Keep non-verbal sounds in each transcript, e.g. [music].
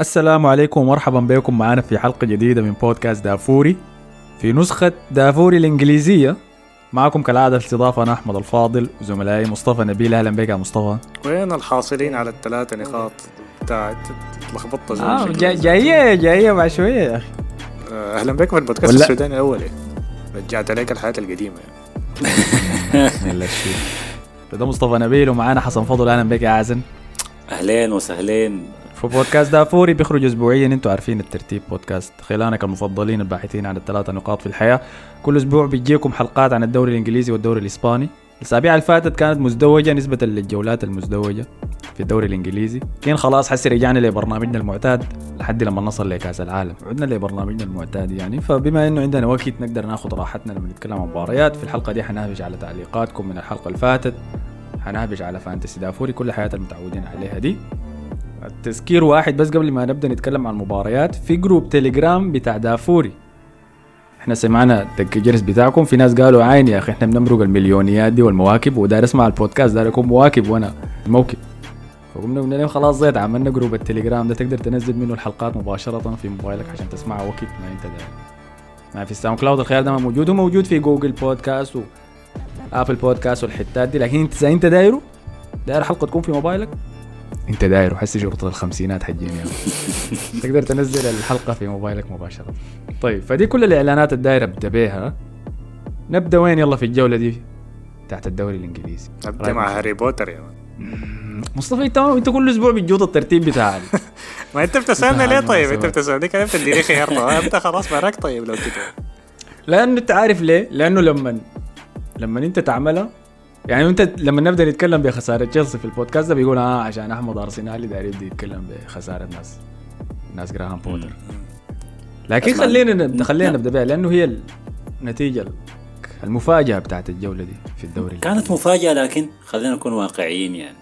السلام عليكم ومرحبا بكم معنا في حلقة جديدة من بودكاست دافوري. في نسخة دافوري الإنجليزية معكم كالعادة في الاستضافة أنا أحمد الفاضل وزملائي مصطفى نبيل. أهلا بك يا مصطفى. وين الحاصلين على الثلاثة نقاط؟ بتاعت لخبطت زي آه جاية جاية مع شوية يا أخي. آه، أهلا بكم في البودكاست السوداني الأول رجعت عليك الحياة القديمة. [laughs] ده مصطفى نبيل ومعانا حسن فضل. أهلا بك يا عازن. أهلين وسهلين. في بودكاست دافوري بيخرج اسبوعيا. أنتوا عارفين الترتيب بودكاست خلانك المفضلين الباحثين عن الثلاثة نقاط في الحياة. كل أسبوع بيجيكم حلقات عن الدوري الإنجليزي والدوري الإسباني. الأسابيع اللي فاتت كانت مزدوجة نسبة للجولات المزدوجة في الدوري الإنجليزي. كان خلاص حسي رجعنا لبرنامجنا المعتاد لحد لما نصل لكأس العالم. عدنا لبرنامجنا المعتاد يعني. فبما إنه عندنا وقت نقدر ناخذ راحتنا لما نتكلم عن مباريات في الحلقة دي حنهبش على تعليقاتكم من الحلقة اللي فاتت. حنهبش على فانتسي دافوري. كل حياتنا المتعودين عليها دي. التذكير واحد بس قبل ما نبدأ نتكلم عن المباريات في group تليجرام بتاع دافوري. إحنا سمعنا الجرس بتاعكم في ناس قالوا عين يا أخي إحنا بنمرق المليونيات دي والمواكب وداير أسمع البودكاست داير اكون مواكب وأنا موكب فقمنا قلنا لهم خلاص زيت عملنا group التليجرام ده تقدر تنزل منه الحلقات مباشرة في موبايلك عشان تسمعها وقت ما أنت داير ما في ال SoundCloud الخيار ده موجود وموجود في جوجل بودكاست وابل بودكاست والحتات دي لكن انت إنت دايره؟ داير حلقة تكون في موبايلك؟ انت داير وحسي شرطة الخمسينات حجيني يعني. [laughs] تقدر تنزل الحلقة في موبايلك مباشرة. طيب فدي كل الإعلانات الدايرة ابدأ بيها. نبدأ وين؟ يلا في الجولة دي. تحت الدوري الإنجليزي. نبدأ مع؟ هاري بوتر يا مان. مصطفى انت انت كل أسبوع بتجوط الترتيب بتاع [laughs] ما أنت بتسألني ليه طيب. أنت بتسألني كيف تديني خيار [laughs] أنت خلاص براك طيب لو كده. لأنه أنت عارف ليه؟ لأنه لما لما أنت تعملها يعني انت لما نبدأ نتكلم بخسارة تشيلسي في البودكاست ده بيقول آه عشان أحمد ارسنالي داير يبدأ يتكلم بخسارة ناس ناس جراهام بوتر لكن. خلينا نبدا خلينا. نبدأ بها لأنه هي النتيجة المفاجأة بتاعت الجولة دي في الدوري كانت مفاجأة لكن خلينا نكون واقعيين يعني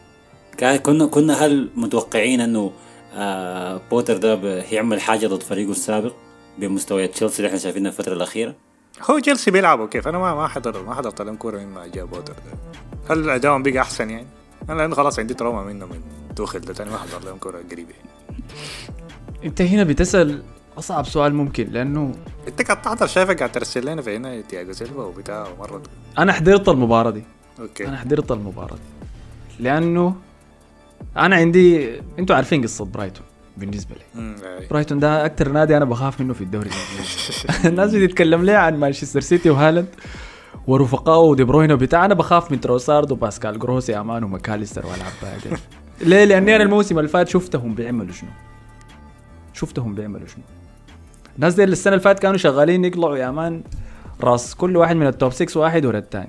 كنا كنا هل متوقعين أنه آه بوتر ده هيعمل حاجة ضد فريقه السابق بمستويات تشيلسي اللي إحنا شايفينها الفترة الأخيرة؟ هو تشيلسي بيلعبوا كيف أنا ما ما حضر ما حضرت لهم كورة مما جاء بوتر ده هل ادائهم بقى أحسن يعني؟ أنا لأنه خلاص عندي trauma منه من توخل ده تاني ما حضر لهم كورة قريبة. أنت هنا بتسأل أصعب سؤال ممكن لأنه أنت قاعد تحضر شايفك قاعد ترسل لنا في هنا تياجو سيلفا وبتاع مره أنا حضرت المباراة دي. okay. أنا حضرت المباراة دي. لأنه أنا عندي أنتوا عارفين قصة برايتون. بالنسبة لي. برايتون ده أكتر نادي أنا بخاف منه في الدوري [laughs] الناس بتتكلم ليه عن مانشستر سيتي وهالاند ورفقائه ودي بروين وبتاع أنا بخاف من تروسارد وباسكال جروس يا man وماكاليستر والعباية دي [laughs] ليه؟ لأني أنا الموسم اللي فات شفتهم بيعملوا شنو؟ شفتهم بيعملوا شنو؟ الناس دي السنة اللي فات كانوا شغالين يطلعوا يا man راس كل واحد من ال top 6 واحد ورا الثاني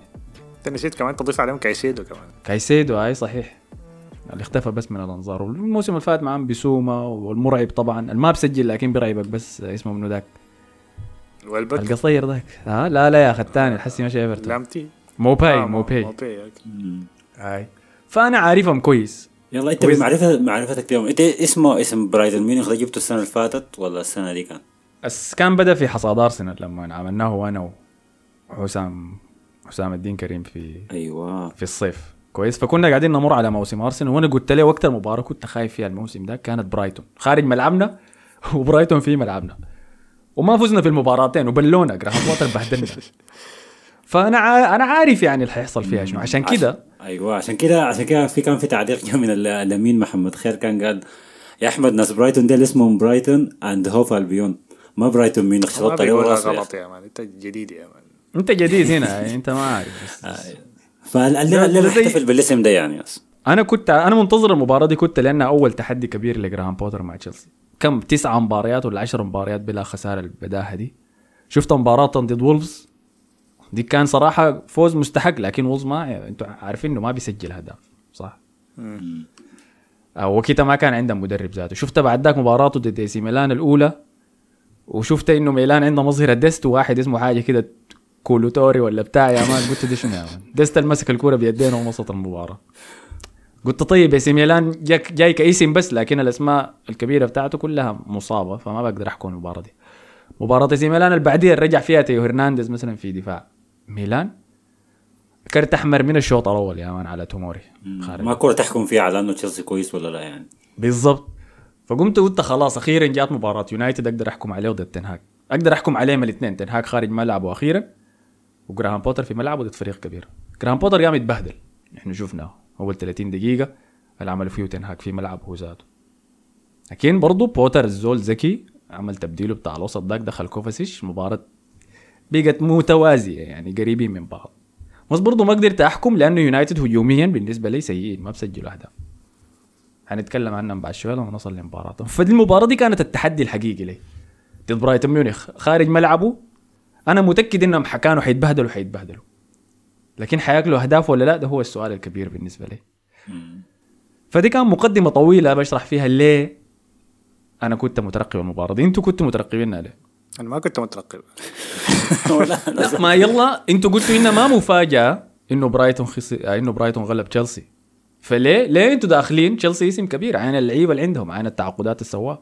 انت نسيت كمان تضيف عليهم كايسيدو كمان. كايسيدو هاي صحيح. اللي اختفى بس من الأنظار. والموسم اللي فات معاهم بيسوما والمرعب طبعا. الما بسجل لكن بيرعبك بس اسمه منو ذاك؟ والبك القصير ذاك. ها لا لا يا أخي الثاني. حسي ماشي إيفرتون. لامتي؟ موباي آه، موباي. موباي. هاي. فأنا عارفهم كويس. يلا أنت. بمعرفة معرفتك اليوم أنت اسمه اسم برايتون ميونخ ده جبته السنة اللي فاتت ولا السنة دي كان؟ بس كان بدأ في حصاد أرسنال لما عملناه أنا وحسام حسام الدين كريم في أيوه. في الصيف. كويس. فكنا قاعدين نمر على موسم أرسنال وأنا قلت له وقت المباراة كنت خايف فيها الموسم ده كانت برايتون. خارج ملعبنا [laughs] وبرايتون في ملعبنا. وما فزنا في المباراتين وبلونا جراهام بوتر بهدلنا. [laughs] فأنا ع... أنا عارف يعني اللي حيحصل فيها شنو. عشان كده أيوه عشان كده عشان كده في كان في تعليق من ال- الامين محمد خير كان قال يا أحمد ناس برايتون ديل اسمهم Brighton and Hove Albion ما برايتون راسه يا غلط. يا مان انت جديد يا مان. انت جديد هنا انت ما عارف. [laughs] زي- احتفل بالاسم ده يعني؟ بس أنا كنت أنا منتظر المباراة دي كنت لانها أول تحدي كبير لجراهام بوتر مع تشيلسي. كم؟ تسعة مباريات ولا عشر مباريات بلا خسارة البداهة دي. شفت مباراة ضد وولفز؟ دي كان صراحة فوز مستحق لكن وولفز ما أنتوا عارفين إنه ما بيسجل اهداف صح؟ وكيتا ما كان عندهم مدرب ذاته. شفت بعد ذاك مباراته ضد إي سي ميلان الأولى وشفت إنه ميلان عنده مظهر ديست واحد اسمه حاجة كده كولوتوري ولا بتاع يا مان؟ قلت دي شنو يا مان؟ ديست اللي مسك الكورة بيدين وسط المباراة. قلت طيب سي ميلان جاي كاسم بس لكن الأسماء الكبيرة بتاعته كلها مصابة فما بقدر أحكم المباراة دي. مباراة إي سي ميلان اللي بعديها رجع فيها تيو هرنانديز مثلا في دفاع. ميلان؟ كرت أحمر من الشوط الأول يا man على توموري. خارج. ما كوره تحكم فيها على إنه تشيلسي كويس ولا لا يعني. بالضبط. فقمت قلت خلاص أخيرا جات مباراة. يونايتد أقدر أحكم عليه ضد تنهاك. أقدر أحكم عليهم الاثنين. تنهاك خارج ملعبه أخيرا. وجراهام بوتر في ملعبه ضد فريق كبير. جراهام بوتر قام يتبهدل. إحنا شفناه أول 30 دقيقة اللي عملوا فيه تنهاك في ملعبه ذاته لكن برضه بوتر الزول ذكي عمل تبديله بتاع الوسط داك دخل كوفاسيش مباراة بقت متوازية يعني قريبين من بعض. بس برضه ما قدرت أحكم لأنه يونايتد هجوميا بالنسبة لي سيئين ما بسجلوا أهداف. هنتكلم عنهم بعد شوية لما نوصل لمباراتهم فدي المباراة دي كانت التحدي الحقيقي لي. ضد برايتون ميونخ خارج ملعبه أنا متأكد إنهم كانوا حيتبهدلوا حيتبهدلوا. لكن حياكلوا أهداف ولا لا؟ ده هو السؤال الكبير بالنسبة لي. فدي كان مقدمة طويلة بشرح فيها ليه أنا كنت مترقب المباراة. دي أنتوا كنتوا مترقبينها ليه أنا ما كنت مترقب. [laughs] لا ما يلا. أنتوا قلتوا انها ما مفاجأة إنه برايتون خسر إنه برايتون غلب تشيلسي. فليه؟ ليه أنتوا داخلين؟ تشيلسي اسم كبير. عين اللعيبة اللي عندهم عين التعاقدات اللي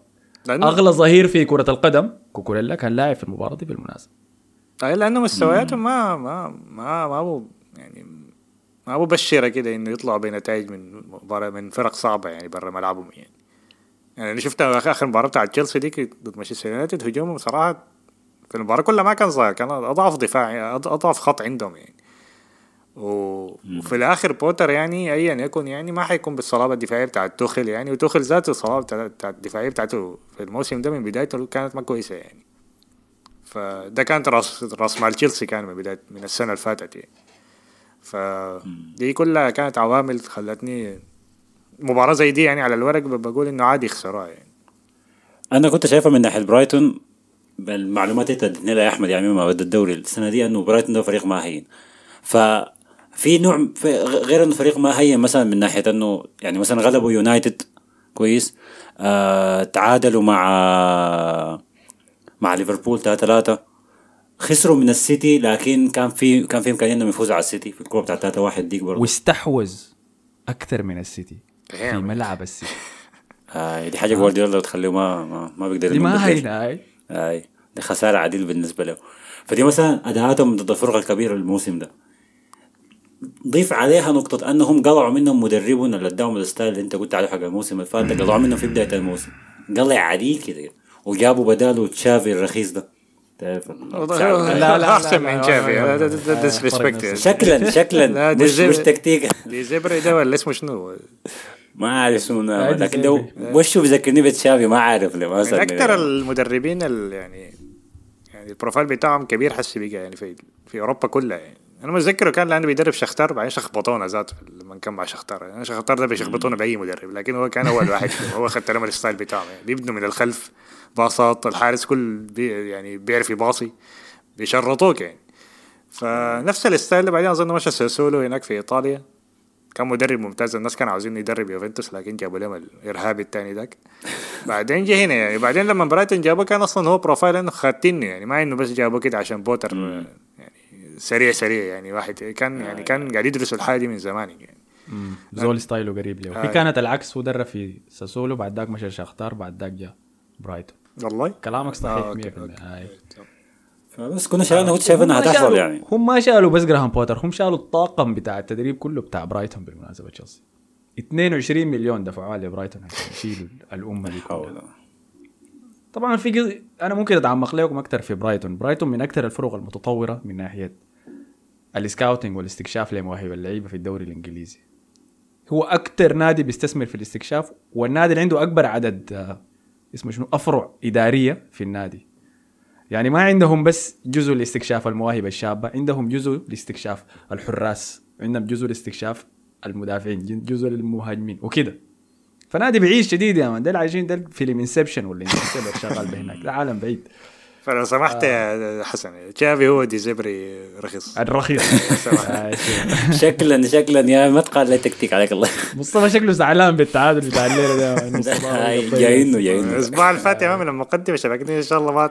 أغلى ظهير في كرة القدم كوكوريلا كان لاعب في المباراة دي بالمناسبة. أي لأنه مستوياتهم ما ما ما ما ابو يعني ما مبشره كده إنه يطلعوا بنتائج من من فرق صعبة يعني برا ملعبهم يعني. يعني أنا شفت اخر مباراة بتاعت تشيلسي ديك ضد مانشستر يونايتد هجومهم صراحة في المباراة كلها ما كان ظاهر كان أضعف دفاع أضعف خط عندهم يعني. وفي الآخر بوتر يعني ايا يكن يعني ما حيكون بالصلابة الدفاعية بتاعت توخل يعني وتوخل ذاته الصلابه بتاعت الدفاعية بتاعته في الموسم ده من بدايته كانت ما كويسة يعني. فده كانت راس راس مال تشيلسي كان من بداية من السنة اللي فاتت يعني فدي كلها كانت عوامل خلتني مباراة زي دي يعني على الورق بقول إنه عادي يخسروها يعني. أنا كنت شايفها من ناحية برايتون بالمعلومات اللي ادتني يا أحمد يعني مما بدأ الدوري السنة دي إنه برايتون ده فريق ما هين ففي نوع في غير إنه فريق ما هين مثلا من ناحية إنه يعني مثلا غلبوا يونايتد كويس آه تعادلوا مع مع ليفربول 3 3 خسروا من السيتي لكن كان في كان في إمكانية إنهم يفوزوا على السيتي في الكورة بتاعت 3 1 ديك برضه. واستحوذ أكثر من السيتي في. ملعب السيتي. [laughs] آه دي حاجة جوارديولا تخليه ما ما, ما بيقدر دي ما. هينه هاي اي دي خسارة عديل بالنسبة له. فدي مثلا أداءاتهم ضد الفرق الكبيرة الموسم ده. ضيف عليها نقطة أنهم قلعوا منهم مدربهم اللي اداهم ال style اللي أنت قلت عليه حق الموسم اللي فات ده قلعوا منهم في بداية الموسم. قلع عديل كده. وجابوا بداله تشافي الرخيص ده. تعرف لا، لا، أحسن من لا، شافي لا، ده لا، لا، disrespect لا، شكلا شكلا مش تكتيك. دي زبري ده ولا اسمه شنو؟ ما عارف اسمه لكن ده وشه بيذكرني بتشافي ما عارف ليه ما من صدقني. أكثر المدربين ال يعني يعني ال profile بتاعهم كبير حسي بقى يعني في في أوروبا كلها يعني. أنا متذكره كان لأنه بيدرب شختار بعدين شخبطونا ذاته لما كان مع شختار. يعني شختار ده بيشخبطونا بأي مدرب لكن هو كان أول واحد. [laughs] هو اخذت لهم ال style بتاعهم يعني بيبنوا من الخلف باصات الحارس كل بي يعني بيعرف يباصي بيشرطوك يعني. فنفس ال style بعدين أظن مشى ساسولو هناك في إيطاليا. كان مدرب ممتاز الناس كانوا عاوزين يدرب يوفنتوس لكن جابوا لهم الارهابي الثاني ذاك. بعدين جه هنا يعني. بعدين لما برايتون جابوه كان أصلا هو profile إنه خاتني يعني. ما إنه بس جابوه كده عشان بوتر يعني. سريع سريع يعني. واحد كان يعني كان قاعد يدرسوا الحاجة دي من زمان يعني. زول style ه قريب له. هي آه. كانت العكس هو درب في ساسولو بعد ذاك مشى شختار بعد ذاك جاء برايتون. والله؟ كلامك صحيح آه، 100% okay، okay. هاي. بس كنا شايفين كنت شايف هم انها ما هتحصل شالوا- يعني. هم ما شالوا بس جراهام بوتر هم شالوا الطاقم بتاع التدريب كله بتاع برايتون بالمناسبة تشيلسي. 22 مليون دفعوها لبرايتون عشان يشيلوا الأمة دي كلها. طبعا في قض... أنا ممكن أتعمق لكم أكثر في برايتون. برايتون من أكثر الفرق المتطورة من ناحية ال scouting والاستكشاف لمواهب اللعيبة في الدوري الإنجليزي. هو أكثر نادي بيستثمر في الاستكشاف والنادي اللي عنده أكبر عدد آه، اسمه شنو؟ أفرع إدارية في النادي. يعني ما عندهم بس جزء لاستكشاف المواهب الشابة عندهم جزء لاستكشاف الحراس عندهم جزء لاستكشاف المدافعين جزء للمهاجمين وكده. فنادي بعيد شديد يا man. ده عايشين ده فيلم Inception ولا Interstellar شغال بهناك. ده عالم بعيد. فلو سمحت يا حسن. تشافي هو دي زبري رخيص. الرخيص. [laughs] آه،. [laughs] شكلا شكلا. يا ما تقال لي تكتيك عليك الله مصطفى شكله زعلان بالتعادل بتاع الليلة ده. [laughs] هاي قطيع. جايينه جايينه الأسبوع اللي فات يا مان لما قدم شبكني إن شاء الله ما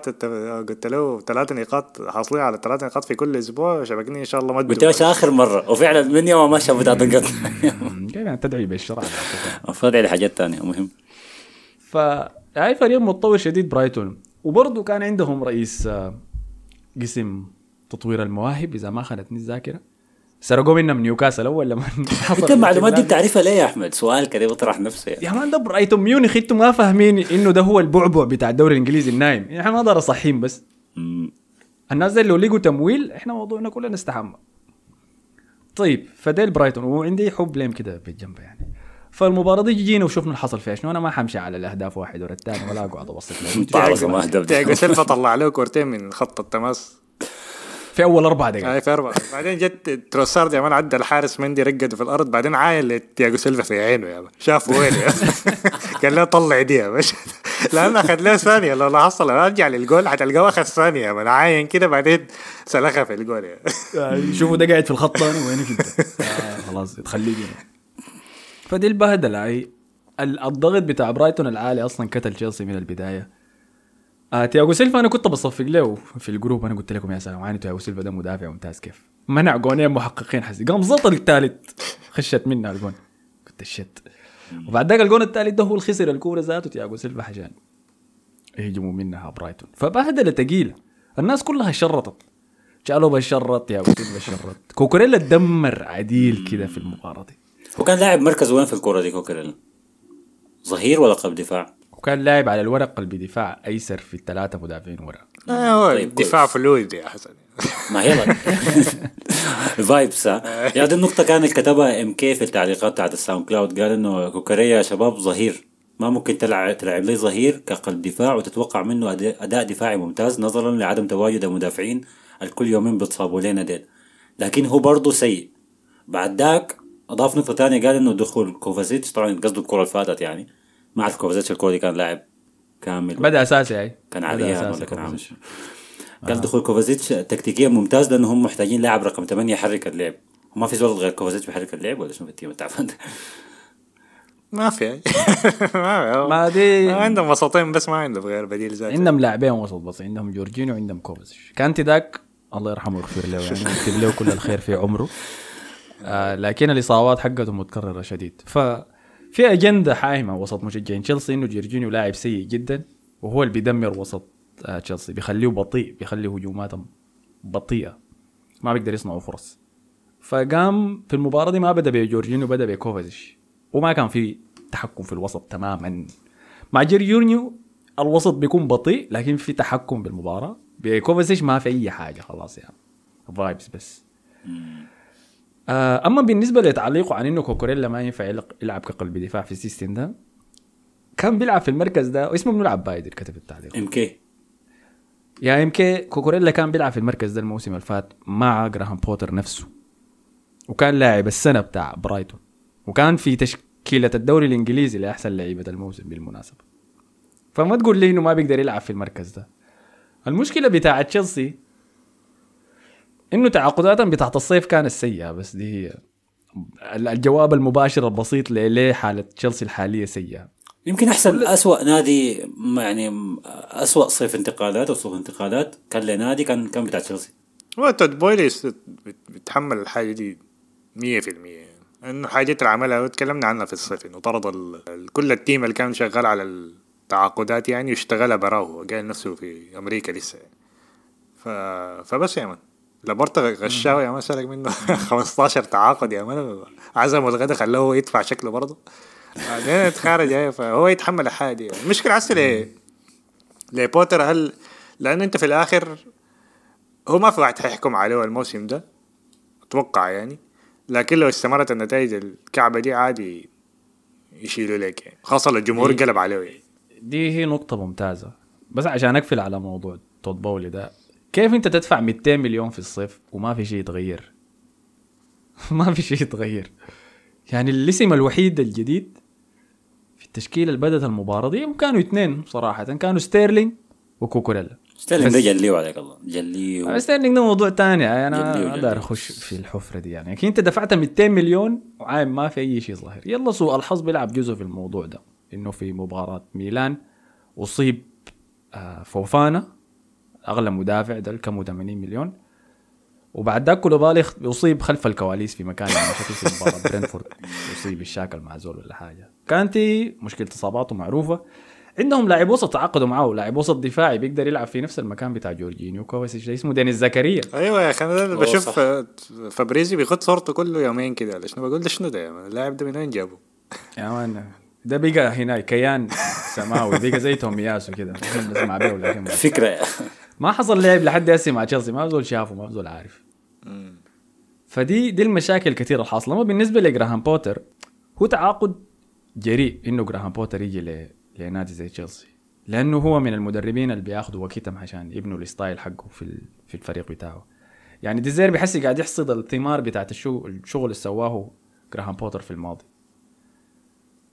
قلت له ثلاث نقاط حاصلين على ثلاث نقاط في كل أسبوع شبكني إن شاء الله ما قلت. له آخر مرة؟ وفعلا من يوم ما نقط كيف يعني تدعي بالشرع. المفروض على حاجات ثانية مهم. فهاي فريق متطور شديد برايتون. وبرضه كان عندهم رئيس آه، قسم تطوير المواهب إذا ما خانتني الذاكرة. سرقوه منا من نيوكاسل أول لما [laughs] حصل أنت المعلومات دي. بتعرفها ليه يا أحمد؟ سؤال كده بيطرح نفسه يعني. يا man ده برايتون ميونخ؟ أنتم ما فاهمين إنه ده هو البعبع بتاع الدوري الإنجليزي النايم. إحنا ما دار صحيين بس. الناس دي لو لقوا تمويل إحنا موضوعنا كلنا نستحمى. طيب فديل برايتون وعندي حب ليم كده بالجنب يعني. فالمباراة دي جينا وشفنا اللي حصل فيها. شنو؟ أنا ما حمشي على الأهداف واحد ورا الثاني ولا أقعد أبسط له تياجو سيلفا طلع له كورتين من خط التماس. في أول أربع دقائق هاي في أربعة. بعدين جت تروسارد يا man عدى الحارس مندي رقده في الأرض. بعدين عاين تياجو سيلفا في عينه يا man. شافه وين يا [laughs] قال له طلع دي يا باشا [laughs] لأنه أخذ له ثانية. لو لاحظت لو رجع للجول حتلقاه أخذ ثانية يا man. عاين كده بعدين سلخها في الجول يا [laughs] شوفوا ده قاعد في الخط وينك أنت؟ آه خلاص تخليه هنا فدي البهدلة ال- الضغط بتاع برايتون العالي أصلا قتل تشيلسي من البداية. آه تياجو سيلفا أنا كنت بصفق له في ال group أنا قلت لكم يا سلام عاني تياجو سيلفا ده مدافع ممتاز كيف. منع جونين محققين حسي. قام زط الثالث خشت منها الجون. قلت ال shit وبعد ذاك الجون الثالث ده هو اللي خسر الكورة ذاته تياجو سيلفا عشان يهجموا منها برايتون. فبهدلة ثقيله الناس كلها شرطت. جالو بشرط يا سيلفا شرط. كوكوريلا دمر عديل كده في المباراة دي. هو كان لاعب مركزه وين في الكوره دي كوكريلا؟ ظهير ولا قلب دفاع؟ وكان لاعب على الورق قلب دفاع أيسر في الثلاثة مدافعين ورا. آه، هو طيب، دفاع. fluid يا حسن. ما يلا. [laughs] vibes ها؟ يعني دي النقطة كانت كتبها إم كي في التعليقات بتاعت ال SoundCloud. قال إنه كوكاريا يا شباب ظهير. ما ممكن تلعب تلعب لي ظهير كقلب دفاع وتتوقع منه أداء أداء دفاعي ممتاز نظرا لعدم تواجد المدافعين الكل يومين بتصابوا لنا ديل. لكن هو برضه سيء. بعد ذاك أضاف نقطة ثانية قال إنه دخول كوفازيتش طبعا قصده الكرة اللي فاتت يعني ما اعرف كوفازيتش الكرة دي كان لاعب كامل. بدأ أساسي هاي كان عليها أساسي ولا كان عامل. قال دخول كوفازيتش تكتيكيا ممتاز لأنه هم محتاجين لاعب رقم 8 يحرك اللعب. وما في زول غير كوفازيتش بيحرك اللعب ولا شنو في ال team؟ التعبان [laughs] ما في [laughs] ما ما دي ما عندهم وسطين بس ما عندهم غير بديل ذاته عندهم لاعبين وسط بس عندهم جورجينيو وعندهم كوفازيتش. كانتي ذاك الله يرحمه ويغفر له يعني يكتب له كل الخير في عمره. آه لكن الإصابات حقته متكررة شديد. ففي أجندة حايمة وسط مشجعين تشيلسي إنه جورجينيو لاعب سيء جدا وهو اللي بيدمر وسط آه تشيلسي. بيخليه بطيء بيخلي هجوماتهم بطيئة. ما بيقدر يصنعوا فرص. فقام في المباراة دي ما بدأ بجورجينيو بدأ بكوفازيش وما كان في تحكم في الوسط تماما. مع جورجينيو الوسط بيكون بطيء لكن في تحكم بالمباراة. بكوفازيش ما في أي حاجة خلاص يعني. vibes بس. أما بالنسبة لتعليقه عن إنه كوكوريلا ما ينفع يلعب كقلب دفاع في ال system ده كان بيلعب في المركز ده واسمه منو العب بايدر كتب التعليق. MK. يا MK كوكوريلا كان بيلعب في المركز ده الموسم اللي فات مع جراهام بوتر نفسه وكان لاعب السنة بتاع برايتون وكان في تشكيلة الدوري الإنجليزي لأحسن لعيبة الموسم بالمناسبة. فما تقول لي إنه ما بيقدر يلعب في المركز ده. المشكلة بتاعه تشيلسي إنه تعاقداتهم بتاعت الصيف كانت سيئه بس دي هي. ال- الجواب المباشر البسيط ليه حالة تشيلسي الحالية سيئة. يمكن أحسن اسوء نادي يعني اسوء صيف انتقالات أو صيف انتقالات كان لنادي كان كان بتاع تشيلسي. هو تود بويلي يست- بت- بيتحمل الحاجة دي مية في المية. إنه حاجات اللي عملها وتكلمنا عنها في الصيف إنه طرد كل ال team اللي كان شغال على التعاقدات يعني واشتغلها براه قال نفسه في أمريكا لسه. يعني. ف... فبس يا man. لابورتا غشاهو يا man سرق منه [laughs] 15 تعاقد يا man عزمه الغدا خلاه هو يدفع شكله برضه بعدين [laughs] اتخارج يعني فهو يتحمل الحاجة دي. المشكلة عسى ليه لبوتر هل لأنه أنت في الآخر هو ما في واحد حيحكم عليه الموسم ده أتوقع يعني لكن لو استمرت النتائج الكعبة دي عادي يشيلوا لك يعني خاصة لو الجمهور. قلب عليه يعني. دي هي نقطة ممتازة بس عشان أقفل على موضوع تود باولي ده كيف انت تدفع 200 مليون في الصيف وما في شيء يتغير؟ [laughs] ما في شيء يتغير. يعني الاسم الوحيد الجديد في التشكيلة اللي بدت المباراة دي كانوا اثنين صراحة. كانوا ستيرلينج وكوكوريلا. ستيرلينج ده خليه عليك الله. خليه ستيرلينج ده موضوع تاني. جدي أنا ما. أقدر أخش في الحفرة دي يعني. لكن أنت دفعت 200 مليون وعايم ما في أي شيء ظاهر. يلا سوء الحظ بيلعب جزء في الموضوع ده. إنه في مباراة ميلان أصيب آه، فوفانا. أغلى مدافع ده كم 80 مليون. وبعد ذاك كوليبالي يصيب خلف الكواليس في مكان يعني شكل في مباراة. [laughs] برينفورد يصيب اتشاكل مع زول ولا حاجة. كانتي مشكلة إصاباته معروفة. عندهم لاعب وسط تعاقدوا معاه لاعب وسط دفاعي بيقدر يلعب في نفس المكان بتاع جورجينيو كويس اسمه دينيس زكريا. أيوه يا أخي أنا بشوف صح. فابريزيو بيخت صورته كل يومين كده. شنو بقول ده شنو ده؟ اللاعب ده من وين جابه؟ [laughs] يا man ده بقى هنا كيان سماوي بقى زي تومياسو كده. فكرة. ما حصل لعب لحد هسه مع تشيلسي ما زول شافه ما زول عارف. فدي دي المشاكل الكثيرة الحاصلة. أما بالنسبة لجراهام بوتر هو تعاقد جريء إنه جراهام بوتر يجي ل- لنادي زي تشيلسي. لأنه هو من المدربين اللي بياخذوا وقتهم عشان يبنوا ال style حقه في في الفريق بتاعه. يعني دي زيربي حسي قاعد يحصد الثمار بتاعت الشغل اللي سواه جراهام بوتر في الماضي.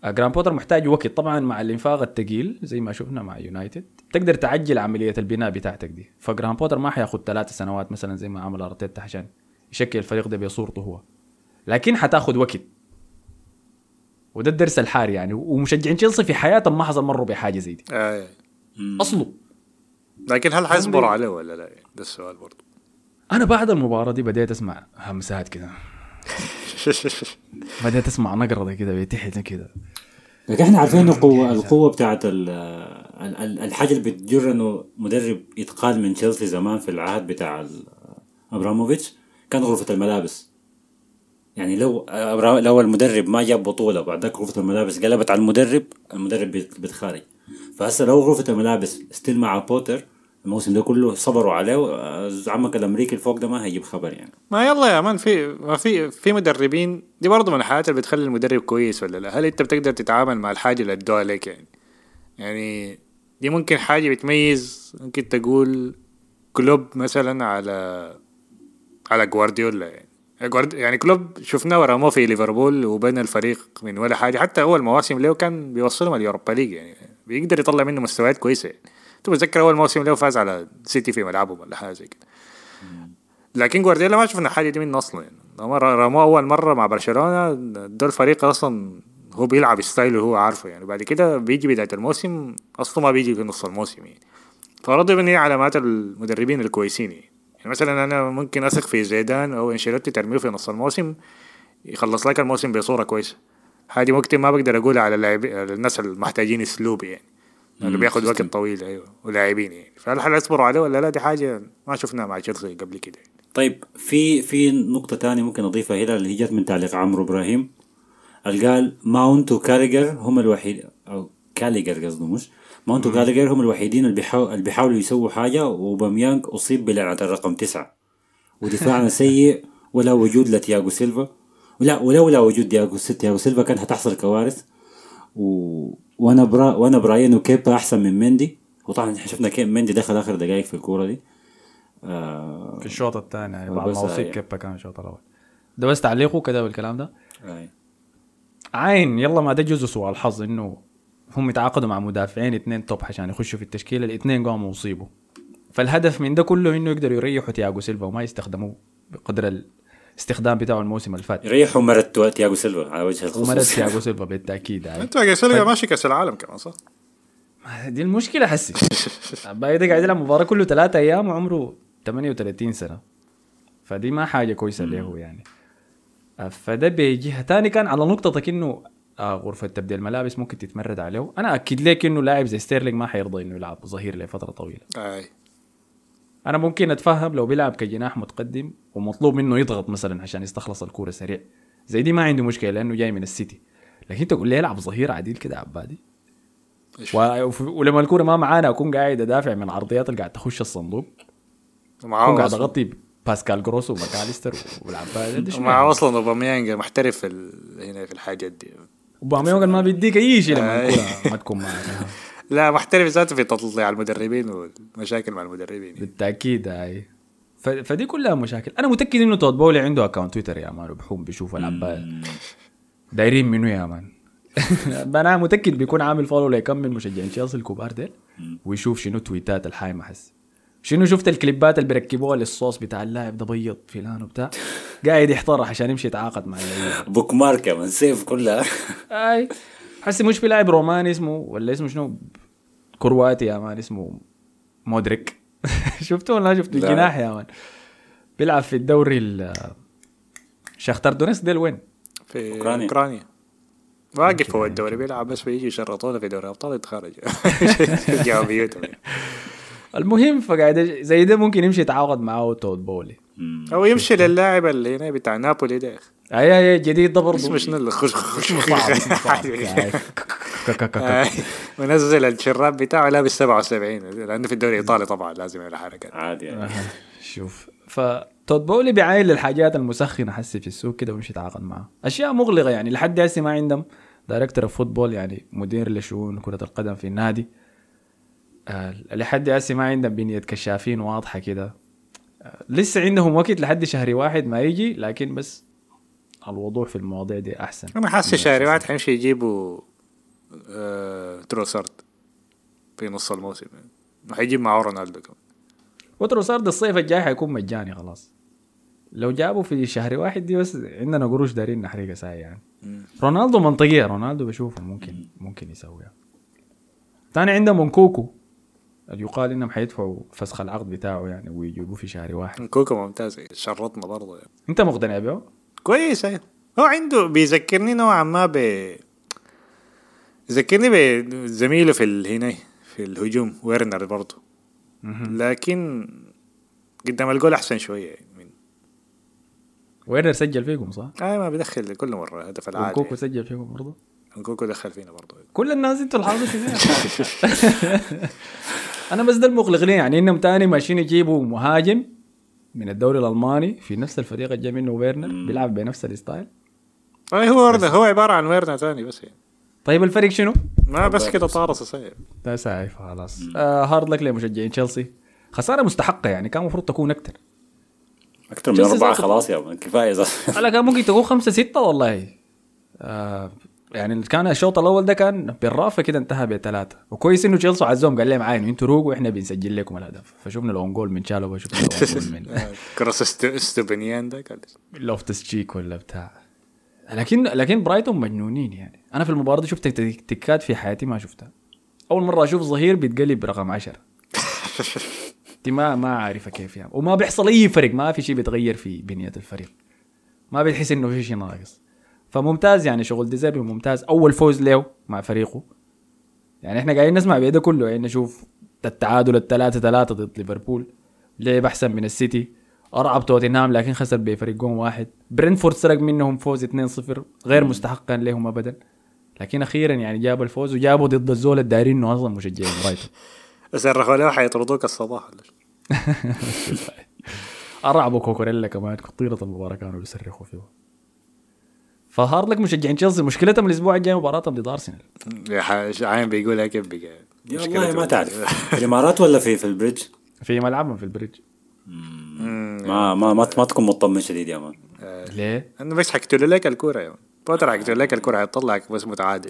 آه، جراهام بوتر محتاج وقت طبعا مع الانفاق الثقيل زي ما شفنا مع يونايتد تقدر تعجل عملية البناء بتاعتك دي. فجراهام بوتر ما حياخذ ثلاث سنوات مثلا زي ما عمل أرتيتا عشان يشكل الفريق ده بصورته هو. لكن حتاخذ وقت. وده الدرس الحار يعني. ومشجعين تشيلسي في حياتهم ما حصل مروا بحاجة زي دي. آه. أصله. لكن هل حيصبروا عليه ولا لا؟ ده السؤال برضه أنا بعد المباراة دي بديت أسمع همسات كده. [laughs] بديت اسمع نقرضه كده بتحت كده لكن إحنا عارفين إنه قوة القوة بتاعت ال- ال- ال- الحاجة اللي بتجر إنه مدرب يتقال من تشيلسي زمان في العهد بتاع أبراموفيتش كان غرفة الملابس. يعني لو لو المدرب ما جاب بطولة بعد ذاك غرفة الملابس قلبت على المدرب المدرب بيت- بيتخارج. فهسه لو غرفة الملابس still مع بوتر الموسم ده كله صبروا عليه عمك الأمريكي الفوق ده ما هيجيب خبر يعني. ما يلا يا man في ما في في مدربين دي برضه من الحاجات اللي بتخلي المدرب كويس ولا لا؟ هل انت بتقدر تتعامل مع الحاجة اللي ادوها لك يعني؟ يعني دي ممكن حاجة بتميز ممكن تقول كلوب مثلا على على جوارديولا يعني. يعني كلوب شفناه ورموه في ليفربول وبنى الفريق من ولا حاجة. حتى أول مواسم له كان بيوصلهم اليوروبا ليج يعني. بيقدر يطلع منه مستويات كويسة. يعني انت متذكر أول موسم له فاز على سيتي في ملعبهم ولا حاجة زي كده. لكن جوارديولا ما شفنا الحاجة دي منه أصلا يعني. رموه أول مرة مع برشلونة ده الفريق أصلا هو بيلعب ستايله هو عارفه يعني. بعد كده بيجي بداية الموسم أصلا ما بيجي في نص الموسم يعني. فرضي من هي علامات المدربين الكويسين يعني. يعني مثلا أنا ممكن أثق في زيدان أو إنشيلوتي ترميه في نص الموسم يخلص لك الموسم بصورة كويسة. هذه ممكن ما بقدر أقولها على الناس المحتاجين أسلوب يعني. لأنه بياخد وقت طويل أيوه ولاعبين يعني. فهل حيصبروا عليه ولا لا؟ دي حاجة ما شفناها مع تشيلسي قبل كده يعني. طيب في في نقطة تانية ممكن أضيفها هنا اللي جت من تعليق عمرو إبراهيم. اللي قال ماونت وكاريجر هم الوحيد أو كاليجر قصده مش؟ ماونت وكاليجر هم الوحيدين اللي بيحاول اللي بيحاولوا يسووا حاجة وباميانج أصيب بلعنة الرقم تسعة. ودفاعنا [laughs] سيء ولا وجود لتياغو سيلفا. ولا ولولا وجود تياغو تياغو سيلفا كانت هتحصل كوارث. و... وأنا برا... وأنا برأيي إنه كيبا احسن من مندي وطبعا شفنا كيف مندي دخل آخر دقائق في الكورة دي آه... في الشوط الثاني يعني بعد ما اصيب هاي. كيبا كان الشوط الأول ده بس تعليقه كده بالكلام ده آه. عين يلا ما ده جزء سوء الحظ إنه هم يتعاقدوا مع مدافعين اثنين top عشان يخشوا في التشكيلة الاثنين قاموا يصيبوا فالهدف من ده كله إنه يقدروا يريحوا تياغو سيلفا وما يستخدموه بقدر الاستخدام بتاعه الموسم اللي فات. يريحوا مرت تياغو سيلفا على وجه ومرت الخصوص [laughs] تياغو سيلفا بالتأكيد يعني. انت يا سيلفا ماشي كأس العالم كمان صح؟ دي المشكلة حسي. [laughs] باقي ده قاعد يلعب مباراة كله ثلاثة أيام وعمره 38 سنة. فدي ما حاجة كويسة له يعني. آه، فده بيجي تاني كان على نقطتك انه آه غرفة تبديل الملابس ممكن تتمرد عليه. أنا أكد لك انه لاعب زي ستيرلينج ما حيرضى إنه يلعب ظهير لفترة طويلة. أي. أنا ممكن أتفهم لو بيلعب كجناح متقدم ومطلوب منه يضغط مثلا عشان يستخلص الكورة سريع زي دي ما عندي مشكلة لأنه جاي من السيتي لكن تقول لي يلعب ظهير عديل كده عبادي؟ و... ولما الكورة ما معانا أكون قاعد أدافع من العرضيات اللي قاعد تخش الصندوق أكون قاعد أغطي باسكال جروس وماكاليستر والعباد [laughs] ده شنو ومعاه يعني؟ أصلا أوباميانج محترف. هنا في الحاجات دي اوباميونج ما بيديك أي شيء لما. الكورة ما تكون معك [laughs] لا محترف ذاته في تطلع المدربين والمشاكل مع المدربين. بالتأكيد هاي. فدي كلها مشاكل. أنا متأكد إنه تود بولي عنده account تويتر يا man وبحوم بيشوف العباد دايرين منه يا man؟ [laughs] أنا متأكد بيكون عامل follow لكم من مشجعين تشيلسي الكبار ديل ويشوف شنو تويتات الحايمة حس. شنو شفت الكليبات اللي بيركبوها للصوص بتاع اللاعب ده بيض فلان وبتاع؟ [laughs] قاعد يحترح عشان يمشي يتعاقد مع اللعيبة. bookmark من سيف كلها. أي. [laughs] حسي مش في لاعب روماني اسمه ولا اسمه شنو كرواتي يا man اسمه مودريك [laughs] شفتوه ولا شفت لا. الجناح يا man بيلعب في الدوري ال شختار دونيسك ديل وين؟ في أوكرانيا. أوكرانيا واقف هو الدوري بيلعب بس بيجي يشرطونا في دوري ابطال يتخرج [laughs] جاوا بيوتهم. المهم فقاعد زي ده ممكن يمشي يتعاقد معاه تود بولي. أو يمشي للاعب اللي هنا بتاع نابولي ده أي أي جديد ده برضه اسمه شنو خش خش [laughs] آه، منزل الشراب بتاعه لابس 77 لأنه في الدوري الإيطالي طبعا لازم يعمل حركات عادي يعني. أها. شوف. فتود بولي بيعاين للحاجات المسخنة حسي في السوق كده ويمشي يتعاقد معاه أشياء مغلقة يعني لحد هسه ما عندهم director of football يعني مدير لشؤون كرة القدم في النادي. آه لحد هسه ما عندهم بنية كشافين واضحة كده. آه لسه عندهم وقت لحد شهر واحد ما يجي لكن بس الوضوح في المواضيع دي أحسن. أنا حاسس شهر واحد حيمشي يجيبوا آه تروسارد في نص الموسم. وحيجيب معه رونالدو كمان. وتروسارد الصيف الجاي حيكون مجاني خلاص. لو جابوا في شهر واحد دي بس عندنا قروش دارين نحرقها ساي يعني. رونالدو منطقية رونالدو بشوفه ممكن ممكن يسويها. تاني عندهم كوكو اللي يقال إنهم حيدفعوا فسخ العقد بتاعه يعني ويجيبوه في شهر واحد. كوكو ممتاز شرطنا برضه يعني. أنت مقتنع به؟ كويس أيوة. هو عنده بيذكرني نوعا ما ب يذكرني بزميله في هنا في الهجوم ويرنر برضه لكن قدام الجول أحسن شوية يعني من ويرنر سجل فيكم صح؟ آه ما بيدخل كل مرة هدف العادي كوكو سجل فيكم برضه؟ كوكو دخل فينا برضه كل الناس أنتوا الحاضر [laughs] أنا بس ده المقلق لي يعني إنهم تاني ماشيين يجيبوا مهاجم من الدوري الألماني في نفس الفريق اللي جا منه ويرنر بيلعب بنفس ال style. آه هو ورنر هو عبارة عن ويرنر ثاني بس يعني. طيب الفريق شنو؟ ما بس كده طارس صحيح لا سايف خلاص. آه hard luck لمشجعين تشيلسي؟ خسارة مستحقة يعني كان المفروض تكون أكثر أكثر من أربعة خلاص يا كفاية. على كان ممكن تكون خمسة ستة والله. آه يعني كان الشوط الأول ده كان بالرافه كده انتهى بثلاثة. وكويس إنه تشيلسي عزهم قال لهم عاينوا أنتوا روقوا وإحنا بنسجل لكم الهدف فشفنا ال own goal من شالوبا شفنا الاون جول [laughs] من cross است- استوبنيان ده قال لوفتس تشيك ولا بتاع. لكن لكن برايتون مجنونين يعني. أنا في المباراة دي شفت تك- تكات في حياتي ما شفتها. أول مرة أشوف ظهير بيتقلب رقم 10 [laughs] دي ما ما عارفه كيف يعني. وما بيحصل أي فرق ما في شيء بيتغير في بنية الفريق. ما بتحس إنه في شيء ناقص. فممتاز يعني شغل ديزيربي ممتاز. أول فوز له مع فريقه. يعني إحنا قاعدين نسمع بيده كله. يعني نشوف التعادل الثلاثة ثلاثة ضد ليفربول. لعب أحسن من السيتي. أرعب توتنهام لكن خسر بفريق جون واحد. برنتفورد سرق منهم فوز 2-0 غير مستحقا لهم ابدا. لكن أخيرا يعني جاب الفوز وجابوا ضد الزول الدايرين إنه أصلا مشجعين برايتون صرخوا [laughs] له حيطردوك الصباح؟ [laughs] أرعبوا كوكوريلا كمان. طيلة المباراة كانوا بيصرخوا فيه. ف hard luck مشجعين تشيلسي مشكلتهم الأسبوع الجاي مباراتهم ضد أرسنال. عين بيقولها كيف بقى. والله ما تعرف. [laughs] في الإمارات ولا في في البريدج؟ في ملعبهم في البريدج. ما ما ما, ما تكون مطمن شديد يا man. ليه؟ انه بس حكتوا لك الكورة يا man. بوتر حكتوا لك الكورة حيطلعك بس متعادل.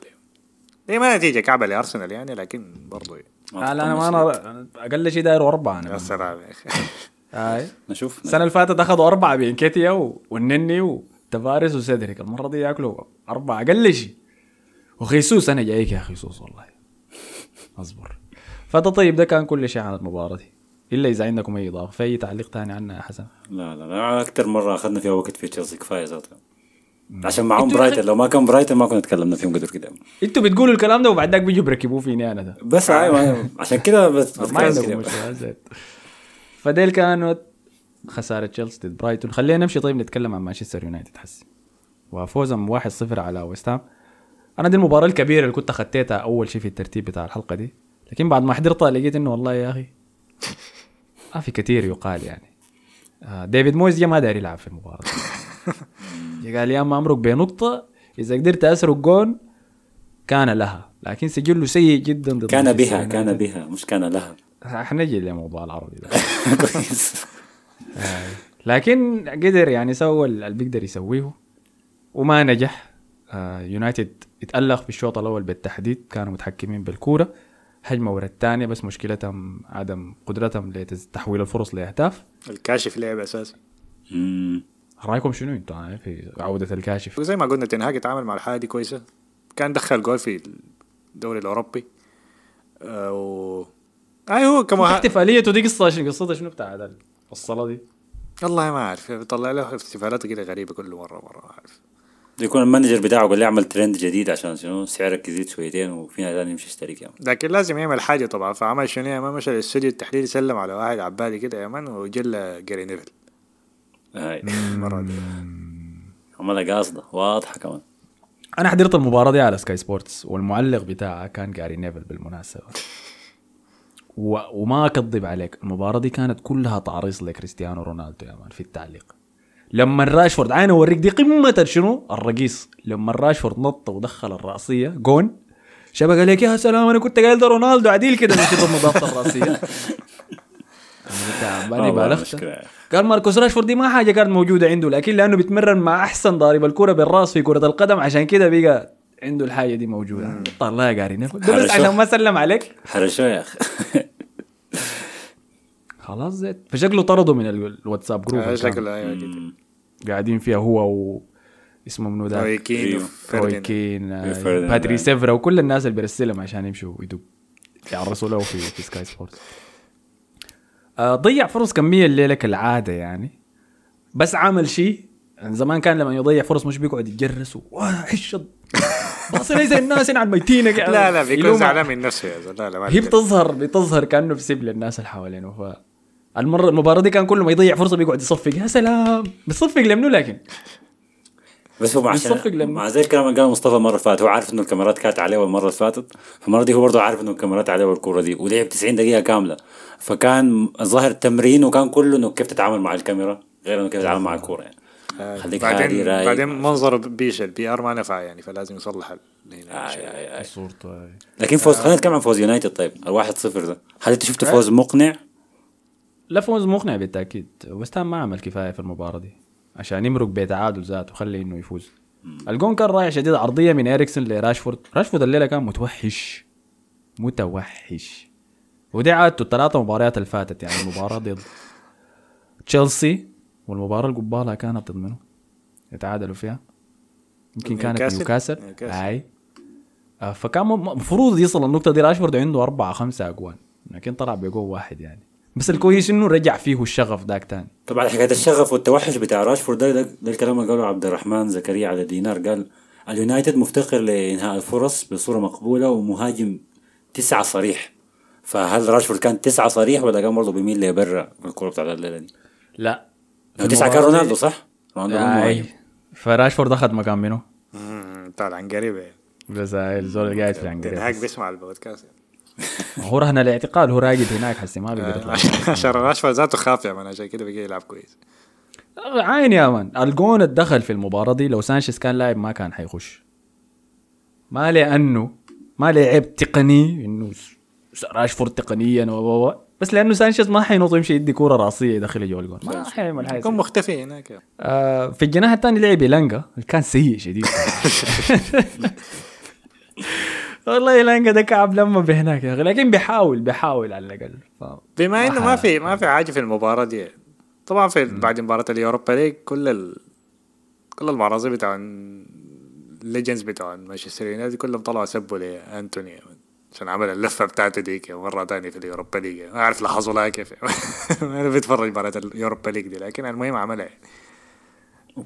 هي ما نتيجة كعبة لأرسنال يعني لكن برضو يعني. آه لا أنا ما أنا أنا أقل شيء داير اربعه أنا. يا سلام يا أخي. هاي نشوف. السنة اللي فاتت أخذوا أربعة بانكيتيا و- والنني وتفارس وسيدريك المرة دي ياكلوا أربعة. أقل شيء وخيسوس أنا جايك يا خيسوس والله. أصبر. فده طيب ده كان كل شيء عن المباراة دي. إلا إذا عندكم أي إضافة في أي تعليق ثاني عنها يا حسن؟ لا لا لا. أكثر مرة أخذنا فيها وقت في تشيلسي كفاية ذاته عشان يا برايتن. لو ما كان برايتن ما كنا تكلمنا فيهم قدر كده. أنتوا بتقولوا الكلام ده وبعد ذاك بيجوا بيركبوه فيني أنا ده. بس أيوه عشان كده بس [laughs] ما عندكم. مشكله فديل كانت خسارة تشيلسي ضد برايتون خلينا نمشي طيب نتكلم عن مانشستر يونايتد حسي. وفوزهم 1-0 على ويست هام أنا دي المباراة الكبيرة اللي كنت اخذتها أول شيء في الترتيب بتاع الحلقة دي. لكن بعد ما حضرتها لقيت إنه والله يا أخي ما في كثير يقال يعني. آه ديفيد مويز ما داير يلعب في المباراة. [laughs] قال يا أما أمرق بنقطه إذا قدرت أسرق جون كان لها. لكن سجله سيء جدا ضد كان بها كان. بها مش كان لها. حنجي لموضوع العربي ده. [laughs] كويس. لكن قدر يعني سوى اللي بيقدر يسويه وما نجح. آه يونايتد اتألق في الشوط الأول بالتحديد كانوا متحكمين بالكورة. هجمة ورا الثانية بس مشكلتهم عدم قدرتهم لتحويل الفرص لأهداف. الكاشف لعب اساسي مم. رأيكم شنو أنتوا؟ يعني في عودة الكاشف؟ وزي ما قلنا تنهاج اتعامل مع الحالة دي كويسة. كان دخل جول في الدوري الأوروبي. آه و اي هو كمان احتفاليته دي قصة شنو قصتها شنو بتاع الصلاة دي؟ والله ما أعرف. بيطلع له احتفالات كده غريبة كل مرة مرة ما أعرف. يكون ال manager بتاعه قال لي اعمل ترند جديد عشان شنو؟ سعرك يزيد شويتين وفي ناس يمشي يشترك يا man. لكن لازم يعمل حاجة طبعا. فعمل شنو؟ يا man مشى للاستوديو التحليلي سلم على واحد عبالي كده يا man وجل جاري نيفل هاي. [laughs] المرة دي. عملها قاصدة. واضحة كمان. أنا حضرت المباراة دي على سكاي سبورتس والمعلق بتاعها كان جاري نيفل بالمناسبة. [laughs] وما أكذب عليك المباراة دي كانت كلها تعريص لكريستيانو رونالدو يا مان في التعليق. لما راشفورد عين أوريك دي قمة شنو الرقيص. لما راشفورد نط ودخل الرأسية جون. شبك قال لك يا سلام أنا كنت قايل ده رونالدو عديل كده من كده النظافه الرأسية. [laughs] والله بالغت. قال ماركوس راشفورد دي ما حاجة كانت موجودة عنده لكن لأنه بيتمرن مع أحسن ضارب الكرة بالرأس في كرة القدم عشان كده بقى عنده الحاجة دي موجودة. طلع يا قاري. بس. عشان ما سلم عليك. حرشوه يا أخي. خلاص زيت فشكله طرده من ال- الواتساب group آه، شكله أيوه كده قاعدين فيها هو و اسمه منو ده؟ روي كين. روي. كين آه،. باتريس إيفرا وكل الناس اللي بيرسلهم عشان يمشوا ويدوا يعرسوا له في في سكاي سبورتس آه، ضيع فرص كمية الليلة كالعاده يعني. بس عمل شيء. زمان كان لما يضيع فرص مش بيقعد يتجرس وحشد باصي لي زي الناس هنا على الميتين لا لا بيكون زعلان من نفسه يا زلمة. لا لا ما هي. بتظهر بتظهر كأنه بسيب للناس اللي حوالينه. ف المرة المباراة دي كان كل ما يضيع فرصة بيقعد يصفق. يا سلام. بيصفق لمنو لكن؟ بس هو عشان مع زي الكلام اللي قاله مصطفى المرة اللي فاتت هو عارف إنه الكاميرات كانت عليه المره اللي فاتت. فالمرة دي هو برضه عارف إنه الكاميرات عليه الكوره دي ولعب 90 دقيقة كاملة. فكان ظاهر تمرين وكان كله إنه كيف تتعامل مع الكاميرا غير إنه كيف تتعامل مع الكورة يعني. خليك بعدين رايق بعدين منظر بيش ال PR ما نفع يعني فلازم يصلح هنا شيء. آي آي. صورته لكن فوز خلينا نتكلم عن فوز يونايتد طيب. الواحد صفر ده. هل انت شفت فوز مقنع؟ لا فوز مقنع بالتأكيد. هام ما عمل كفاية في المباراة دي عشان يمرق بتعادل ذاته وخلي إنه يفوز. الجون كان رايح شديد عرضية من اريكسن لراشفورد. راشفورد الليلة كان متوحش متوحش. ودي عادته الثلاثة مباريات اللي فاتت يعني المباراة ضد [laughs] تشيلسي. والمباراة اللي قبالها كانت ضد منو؟ يتعادلوا فيها. يمكن كانت نيوكاسل؟ نيوكاسل نيوكاسل. أي. آه، فكان المفروض يصل النقطة دي راشفورد عنده أربعة خمسة أجوان. لكن طلع بجول واحد يعني. بس الكويس إنه رجع فيه الشغف ذاك تاني. طبعا حكاية الشغف والتوحش بتاع راشفورد ده, ده, ده الكلام اللي قاله عبد الرحمن زكريا على دينار. قال اليونايتد مفتقر لإنهاء الفرص بصورة مقبولة ومهاجم تسعة صريح. فهل راشفورد كان تسعة صريح ولا كان برضه بيميل لبرا الكوره بتاعت الليلة دي؟ لا. تسعة كان رونالدو صح؟ رونالدو مهاجم. فراشفورد أخذ مكان منه مم، طالع عن قريب يعني. بس هاي الزول اللي قاعد في تنهاك عنقريب بيسمع البودكاست يعني. [laughs] هو رهن الاعتقال هو راقد هناك حسي ما بيقدر يطلع [laughs] عشان راشفورد ذاته خاف يا man عشان كده بقى يلعب كويس عين يا man الجون اتدخل في المباراة دي لو سانشيز كان لاعب ما كان حيخش ما لأنه ما لعب تقني إنه راشفورد تقنيا و و و بس لأنه سانشيز ما حينط يمشي يدي كورة رأسية يدخل جوا الجون ما حيعمل حاجة يكون مختفي هناك. يعني. آه في الجناح الثاني لعب إيلانجا كان سيء شديد. [laughs] والله إيلانجا ده كعب لما بهناك يا أخي. لكن بيحاول بيحاول على الأقل. ف... بما إنه ما في ما في حاجة في المباراة دي طبعا في بعد مباراة اليوروبا ليج كل ال... كل المعارضين بتاع ال legends بتوع مانشستر يونايتد كلهم طلعوا سبوا لأنتوني. عشان عمل اللفة بتاعته ديك مرة ثانية في اليوروبا ليج. ما أعرف لاحظوا لها كيف. [laughs] أنا بتفرج مباراة اليوروبا ليج دي لكن المهم عملها. يعني.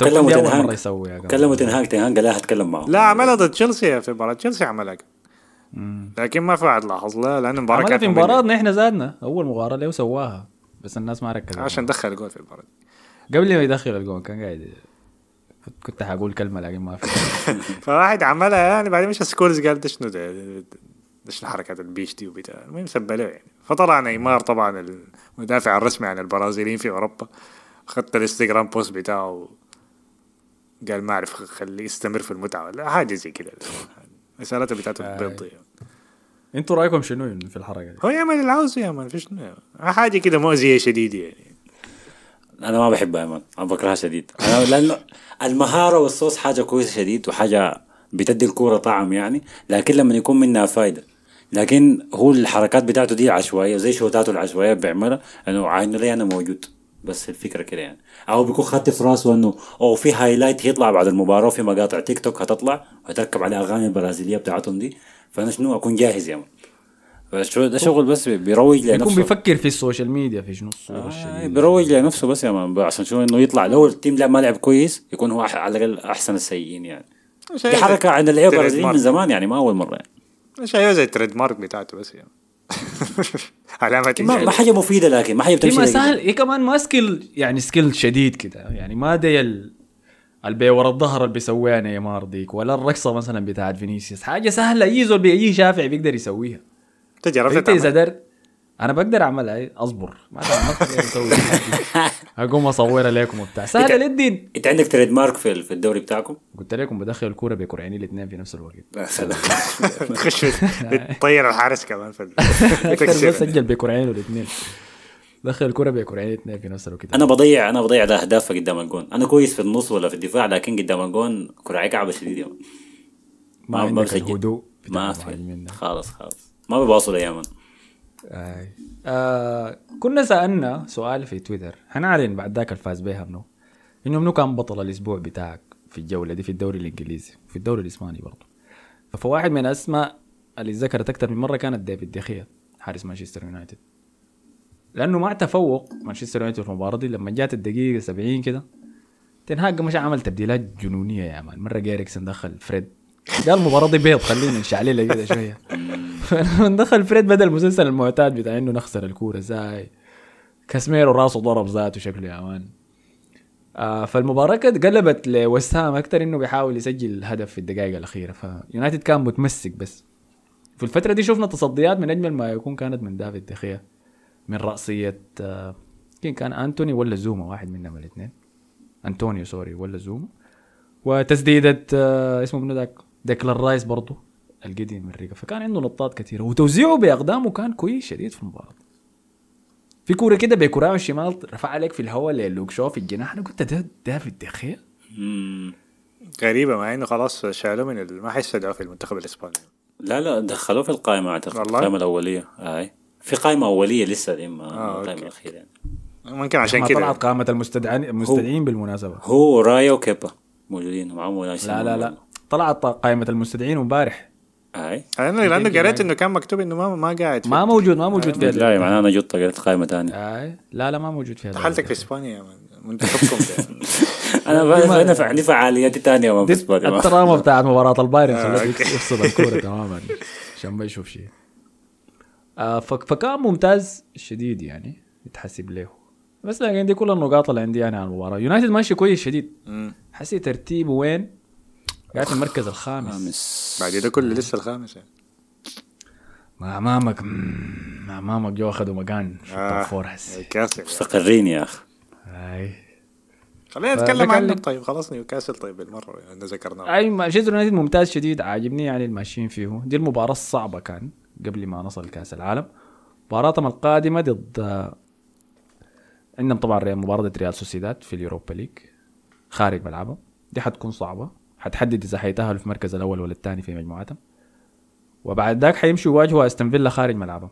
مرة تنهاج يسوي. كلموا تنهاج تنهاج قال لا هتكلم معه. لا عملها ضد تشيلسي في مباراة. تشيلسي عملها. لكن ما في واحد لاحظ لها لأن المباراة كانت في. مباراتنا إحنا زادنا. أول مباراة له سواها بس الناس ما ركزت. عشان دخل جول في المباراة. قبل ما يدخل الجون كان قاعد كنت- حقول كلمة لكن ما في. [laughs] فواحد عملها يعني بعدين مش سكولز قال شنو ده ده شنو حركات البيش دي وبتاع. المهم سبلوه يعني. فطلع نيمار طبعا المدافع الرسمي عن البرازيليين في أوروبا. اخذت الإنستغرام post بتاعه قال ما أعرف خليه يستمر في المتعة ولا حاجة زي كده. رسالته بتاعته بيض يعني. أنتوا رأيكم شنو في الحركة دي؟ هو يعمل اللي عاوزه يا man فيش حاجة كده مؤذية شديد يعني. أنا ما بحبها يا man أنا بكرهها شديد. أنا لأنه المهارة والصوص حاجة كويسة شديد وحاجة بتدي الكورة طعم يعني لكن لما يكون منها فايدة. لكن هو الحركات بتاعته دي عشوائية زي شوتاته العشوائية بيعملها إنه عينه لي أنا موجود. بس الفكرة كده يعني. أو بيكون خدت في راسه إنه أو في highlight هيطلع بعد المباراة وفي مقاطع تيك توك هتطلع وهتركب عليها أغاني البرازيلية بتاعتهم دي. فأنا شنو؟ أكون جاهز يا man فشو ده شغل بس بيروج يكون لنفسه بيفكر في ال social media في شنو؟ الصورة آه بيروج لنفسه بس يا man. عشان شو إنه يطلع. لو ال team لعب ما لعب كويس يكون هو أح- على الأقل أحسن السيئين يعني. دي حركة عند اللعيبة البرازيليين من. زمان يعني ما أول مرة يعني. شايفه زي ال trademark بتاعته بس يعني [laughs] علامة ما, ما. حاجة مفيدة لكن ما حاجة هي بتمشي لكن. سهل هي كمان ما skill يعني skill شديد كده يعني ما دي ال البي ورا الظهر اللي بيسويها نيمار ديك ولا الرقصة مثلا بتاعت فينيسيوس حاجة سهلة أي زول أي شافع بيقدر يسويها انت جربت أنت إذا درت أنا بقدر أعملها أي- أصبر. ما اقوم [laughs] أصورها لكم وبتاع. سهله للدين إنت عندك trademark في في الدوري بتاعكم؟ قلت لكم بدخل الكوره بكرعيني الاثنين في نفس الوقت. [laughs] يا سلام تخش [laughs] بتطير الحارس كمان في أكثر سجل بكرعينه الاثنين. دخل الكوره بكرعيني الاثنين في نفس الوقت. أنا بضيع أنا بضيع الاهداف قدام الجون. أنا كويس في النص ولا في الدفاع لكن قدام الجون كرة كعبة شديد. ما ما عندك بسجل. الهدوء ما. خالص خالص ما بباصوا اياما. آي. آه كنا سألنا سؤال في تويتر. حنعلن بعد ذاك الفاز بيها منو؟ إنه منو كان بطل الأسبوع بتاعك في الجولة دي في الدوري الإنجليزي في الدوري الإسباني برضه فواحد من الاسماء اللي ذكرت أكثر من مرة كانت ديفيد ديخيا حارس مانشستر يونايتد. لأنه مع تفوق مانشستر يونايتد في المباراة دي لما جات الدقيقة 70 كده تنهاج مش عمل تبديلات جنونية يا man. مرق اريكسون دخل فريد قال المباراة دي بيض خلينا نشعللها كده شوية. [laughs] فلما دخل فريد بدا المسلسل المعتاد بتاع إنه نخسر الكورة إزاي؟ كاسميرو راسه ضرب ذاته شكله يا man. آه فالمباراة كانت قلبت لوست هام أكثر إنه بيحاول يسجل هدف في الدقائق الأخيرة فيونايتد كان متمسك بس. في الفترة دي شفنا تصديات من أجمل ما يكون كانت من دافيد دي خيا من رأسية آه كان أنتوني ولا زوما واحد منهم الاثنين. انطونيو سوري ولا زوما. وتسديدة آه اسمه منو ذاك؟ ديكلان رايس برضه القذيفة من ريكا فكان عنده نطات كثيرة. وتوزيعه بأقدامه كان كويس شديد في المباراة. في كورة كده بكراعه الشمال رفع عليك في الهواء للوك شو في الجناح. أنا قلت ده دافيد دخيا غريبة مع إنه خلاص شالوه من. ما حيستدعوه في المنتخب الإسباني. لا لا دخلوه في القائمة أعتقد والله؟ القائمة الأولية. آي. في قائمة أولية لسه دي ما آه، القائمه أوكي. الأخيرة يعني. ممكن عشان ما كده. طلعت قائمة المستدعين المستدعين بالمناسبة. هو رايا وكيبا موجودين معهم لا لا لا. طلعت قائمة المستدعين امبارح. أي. لأنه لأنه قريت إنه كان مكتوب إنه ما ما قاعد ما موجود ما موجود فيها. لا معناه أنا جبت قريت قائمة ثانية. آه. لا لا ما موجود فيها. حالتك في إسبانيا منتخبكم. أنا أنا عندي فعالياتي ثانية في اسبانيا ما- [laughs] التراما بتاعت مباراة البايرن أوكي. يفصل الكورة تماما. عشان ما يشوف شيء. آه فك- فكان ممتاز شديد يعني يتحسب له. بس لكن دي كل النقاط اللي عندي يعني عن المباراة. يونايتد ماشي كويس شديد. حسي ترتيبه وين؟ قاعد في المركز الخامس. خامس. بعد ده كله لسه الخامس. يعني. مع امامك مع أمامك جو أخذوا مكان في ال top four حسي نيوكاسل. مستقرين يا أخي. أي. خلينا نتكلم عنهم طيب خلاص نيوكاسل. طيب بالمرة يعني ذكرناه. أي مانشستر يونايتد ممتاز شديد عاجبني يعني الماشيين فيه. دي المباراة الصعبة كان قبل ما نصل كأس العالم. مباراتهم القادمة ضد عندهم طبعا مباراة ريال سوسيداد في اليوروبا ليج خارج ملعبهم. دي حتكون صعبة. حتحدد إذا حيتأهلوا في المركز الأول ولا الثاني في مجموعتهم وبعد ذاك حيمشوا يواجهوا أستون فيلا خارج ملعبهم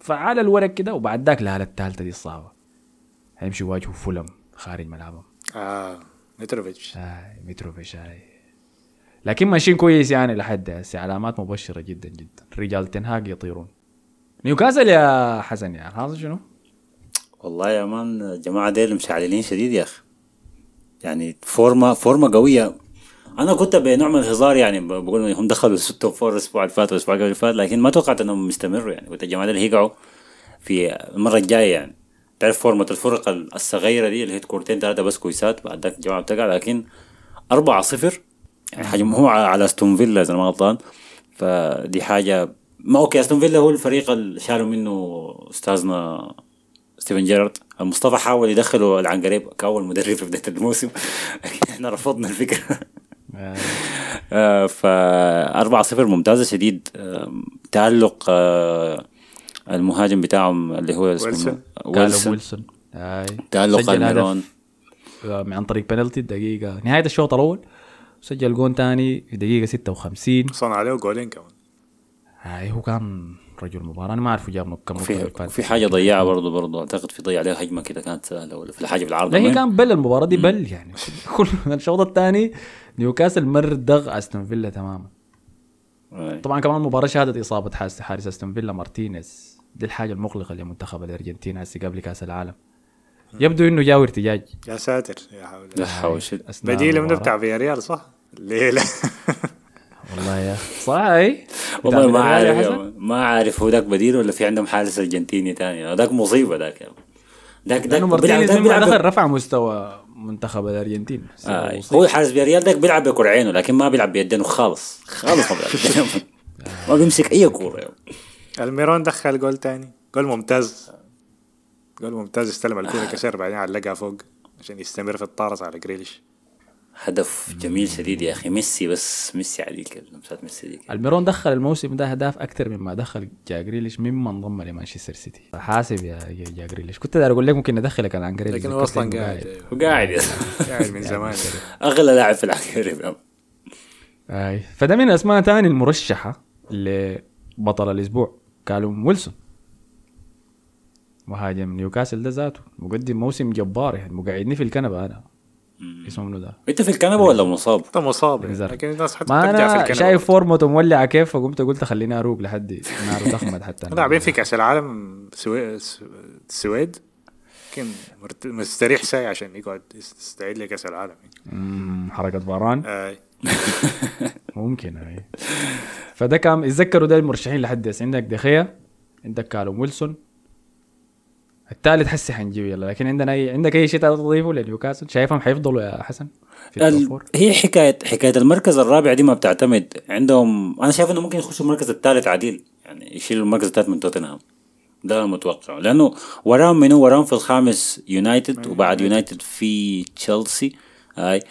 فعلى الورق كده وبعد ذاك الحالة الثالثة دي الصعبة. حيمشوا يواجهوا فولم خارج ملعبهم آه متروفيتش آه متروفيتش هاي لكن ماشيين كويس يعني لحد هسه. علامات مبشرة جدا جدا. رجال تين هاج يطيرون. نيوكاسل يا حسن يعني هذا شنو؟ والله يا man الجماعة ديل مشعللين شديد يا أخي. يعني فورمة فورمة قوية. أنا كنت بنوع من الهزار يعني بقول إنهم دخلوا ال top four الأسبوع اللي فات والأسبوع اللي فات لكن ما توقعت إنهم يستمروا يعني. قلت الجماعة ديل هيقعوا في المرة الجاية يعني. تعرف فورمة الفرق الصغيرة دي اللي هي كورتين ثلاثة بس كويسات بعد ذاك الجماعة بتقع لكن أربعة صفر يعني حجم هو على أستون فيلا إذا ما غلطان. فدي حاجة ما أوكي أستون فيلا هو الفريق اللي شالوا منه أستاذنا ستيفن جيرارد. المصطفى حاول يدخله العنقريب كأول مدرب في بداية الموسم. [laughs] إحنا رفضنا الفكرة. ف 4 0 ممتازة شديد آم، تالق آه، المهاجم بتاعهم اللي هو اسمه ويلسون. ويلسون. سجل الميرون آه، عن طريق بنالتي الدقيقة نهاية الشوط الأول سجل جون تاني في دقيقة 56 صنع عليه جولين كمان. هاي هو كان رجل مباراة أنا ما أعرف جاب كم نقطة في. في حاجة ضيعها برضه برضه أعتقد في ضيع عليها هجمه كده كانت سهله ولا في الحاجة في العرض لا هي وين؟ كان بل المباراة دي بل يعني [laughs] كل الشوط الثاني نيوكاسل مر دغ أستون فيلا تماما. طبعا كمان المباراه شهدت إصابة حارس حارس أستون فيلا مارتينيز دي الحاجة المقلقه لمنتخب الأرجنتين هسه قبل كأس العالم يبدو إنه جاو ارتجاج يا ساتر يا حول لا حول شد. أثناء بديل منه المباراة. بتاع فياريال صح؟ الليلة [laughs] والله يا أخي. صح إي؟ والله ما عارف ما عارف هو ذاك بديل ولا في عندهم حارس أرجنتيني ثاني ذاك مصيبة ذاك. يا ذاك ذاك مارتينيز دخل رفع مستوى منتخب الأرجنتين. آه. هو حارس فياريال ذاك بيلعب بكرعينه لكن ما بيلعب بيدينه خالص. خالص ما بيلعب ما بيمسك أي كورة. الميرون دخل جول تاني. جول ممتاز. جول ممتاز استلم الكوره كسر بعدين علقها فوق عشان يستمر في الطارس على جريليش. هدف جميل شديد يا أخي. ميسي بس ميسي عليك لمسات ميسي دي كده. الميرون دخل الموسم ده اهداف أكثر مما دخل جا جريليش مما انضم لمانشستر سيتي. حاسب يا جا جريليش. كنت أقول لك ممكن ندخلك عن جريليش لكن هو أصلا قاعد. وقاعد يا [laughs] قاعد من [laughs] زمان. أغلى لاعب في يا. أي. فده من اسماء تاني المرشحة لبطل الأسبوع كالوم ويلسون. مهاجم نيوكاسل ده ذاته. مقدم موسم جبار يعني مقعدني في الكنبة أنا. اسمه منو ده؟ انت في الكنبة ولا مصاب؟ انت مصاب. لكن الناس حتى ما أنا الكنبة شايف فورمته مولعة كيف فقمت قلت خليني أروق لحد. نار تخمد حتى. لاعبين في كاس العالم السويد مرت... مستريح ساي عشان يقعد يستعد لكاس العالم. مم، حركة فاران آه. [laughs] ممكن اي فده كان يتذكروا ده المرشحين لحد. هسه عندك دخيا عندك كالوم ويلسون الثالث حسي حنجيب يلا. لكن عندنا اي عندك أي شيء تضيفه لنيوكاسل شايفهم حيفضلوا يا حسن في ال... هي حكايه حكاية المركز الرابع دي ما بتعتمد. عندهم أنا شايف إنه ممكن يخشوا المركز الثالث عديل. يعني يشيلوا المركز الثالث من توتنهام. ده متوقع. لأنه وراهم منو؟ وراهم في الخامس يونايتد وبعد يونايتد. في تشيلسي. هاي.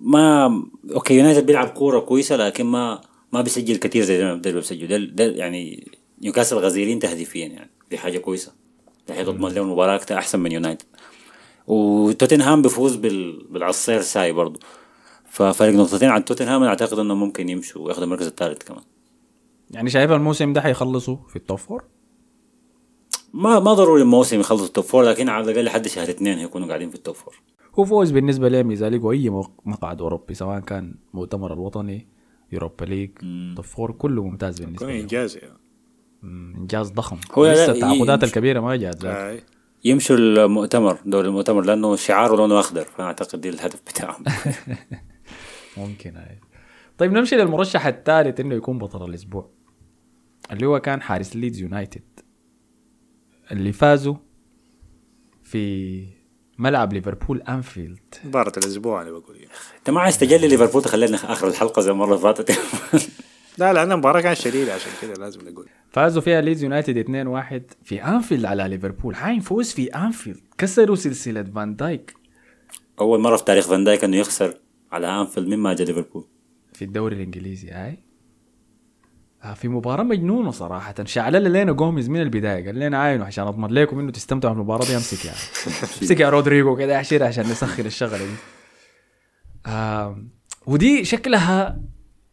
ما أوكي يونايتد بيلعب كورة كويسة لكن ما ما بيسجل كثير زي ما بيسجل يعني نيوكاسل غزيرين تهديفيا يعني. دي حاجة كويسة. ده حيضمن لهم المباراة أكتر- أحسن من يونايتد. وتوتنهام بيفوز بال... بالعصير ساي برضه ففرق نقطتين عن توتنهام أنا أعتقد انه ممكن يمشوا وياخذوا المركز الثالث كمان. يعني شايف الموسم ده حيخلصوا في التوب فور ما ما ضروري الموسم يخلصوا ال top four لكن على الأقل لحد شهر اثنين هيكونوا قاعدين في ال top four هو فوز بالنسبة لهم اذا لقوا اي مقعد أوروبي سواء كان مؤتمر الوطني يوروبا ليج top four كله ممتاز بالنسبة يكون لهم إنجاز يعني. انجاز ضخم هو لسه التعاقدات ي- الكبيرة ما جات. آه. يمشوا المؤتمر دوري المؤتمر لأنه شعاره لونه أخضر فانا أعتقد دي الهدف بتاعهم [laughs] ممكن هاي طيب نمشي للمرشح الثالث إنه يكون بطل الأسبوع اللي هو كان حارس ليدز يونايتد اللي فازوا في ملعب ليفربول أنفيلد مباراة الأسبوع أنا بقول. أنت ما عايز تجلي ليفربول تخلينا آخر الحلقة زي المرة اللي فاتت [laughs] لا لأن المباراة كانت شديدة عشان كده لازم نقول. فازوا فيها ليدز يونايتد 2-1 في أنفيلد على ليفربول. هاي فوز في أنفيلد. كسروا سلسلة فان دايك. أول مرة في تاريخ فان دايك إنه يخسر على أنفيلد. مما جا ليفربول؟ في الدوري الإنجليزي هاي. آه، في مباراة مجنونة صراحة. شعلل لنا جوميز من البداية. قال لنا عاينوا عشان أضمن لكم إنه تستمتعوا بالمباراة دي. أمسك يعني [laughs] أمسك يا رودريجو كده احشر عشان نسخن الشغلة دي. آه ودي شكلها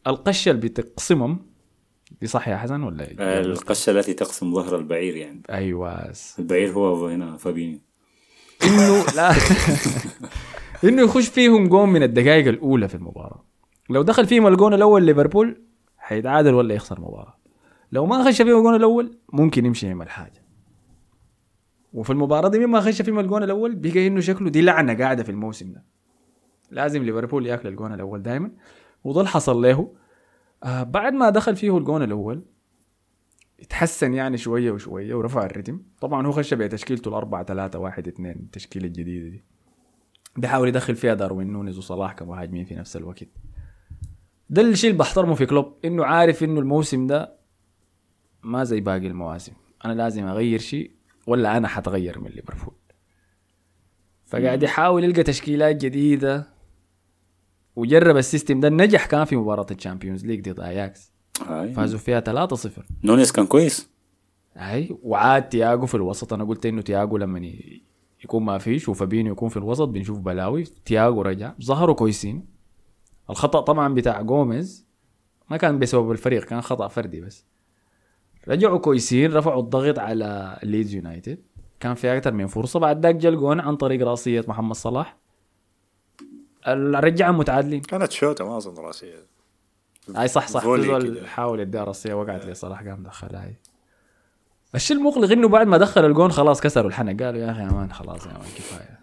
القشة اللي بتقسمهم دي صح يا حسن ولا القشه التي تقسم ظهر البعير يعني. أيوه. البعير هو هنا فابينيو. إنه لا. [laughs] إنه يخش فيهم جون من الدقائق الأولى في المباراة. لو دخل فيهم الجون الأول ليفربول حيتعادل ولا يخسر المباراه لو ما خش فيهم الجون الأول ممكن يمشي يعمل حاجة وفي المباراة دي مما خش فيهم الجون الأول بقى إنه شكله دي لعنة قاعدة في الموسم ده. لازم ليفربول ياكل الجون الأول دائما وده اللي حصل له. آه بعد ما دخل فيه الجون الأول اتحسن يعني شوية وشوية ورفع الريتم. طبعا هو خش بتشكيلته الأربعة ثلاثة واحد اثنين التشكيلة الجديدة دي. بيحاول يدخل فيها داروين نونيز وصلاح كمهاجمين في نفس الوقت. ده الشيء اللي بحترمه في كلوب إنه عارف إنه الموسم ده ما زي باقي المواسم. أنا لازم أغير شيء ولا أنا حتغير من ليفربول. فقاعد يحاول يلقى تشكيلات جديدة. وجرب ال system ده نجح كان في مباراة الشامبيونز ليج ضد اياكس هاي فازوا فيها 3-0 نونيز كان كويس. أي وعاد تياجو في الوسط. أنا قلت إنه تياجو لما يكون ما فيش وفابينيو يكون في الوسط بنشوف بلاوي. تياجو رجع ظهروا كويسين. الخطأ طبعا بتاع جوميز ما كان بسبب الفريق كان خطأ فردي بس. رجعوا كويسين رفعوا الضغط على ليدز يونايتد كان في أكثر من فرصة. بعد ذاك جا الجون عن طريق رأسية محمد صلاح. رجعهم متعادلين. كانت شوطة ما اظن راسية. أي صح صح. في volley زول كده. حاول يديها راسية وقعت لي صراحة قام دخلها هي الشيء المقلق؟ إنه بعد ما دخل الجون خلاص كسروا الحنك. قالوا يا أخي يا man خلاص يا مان كفاية.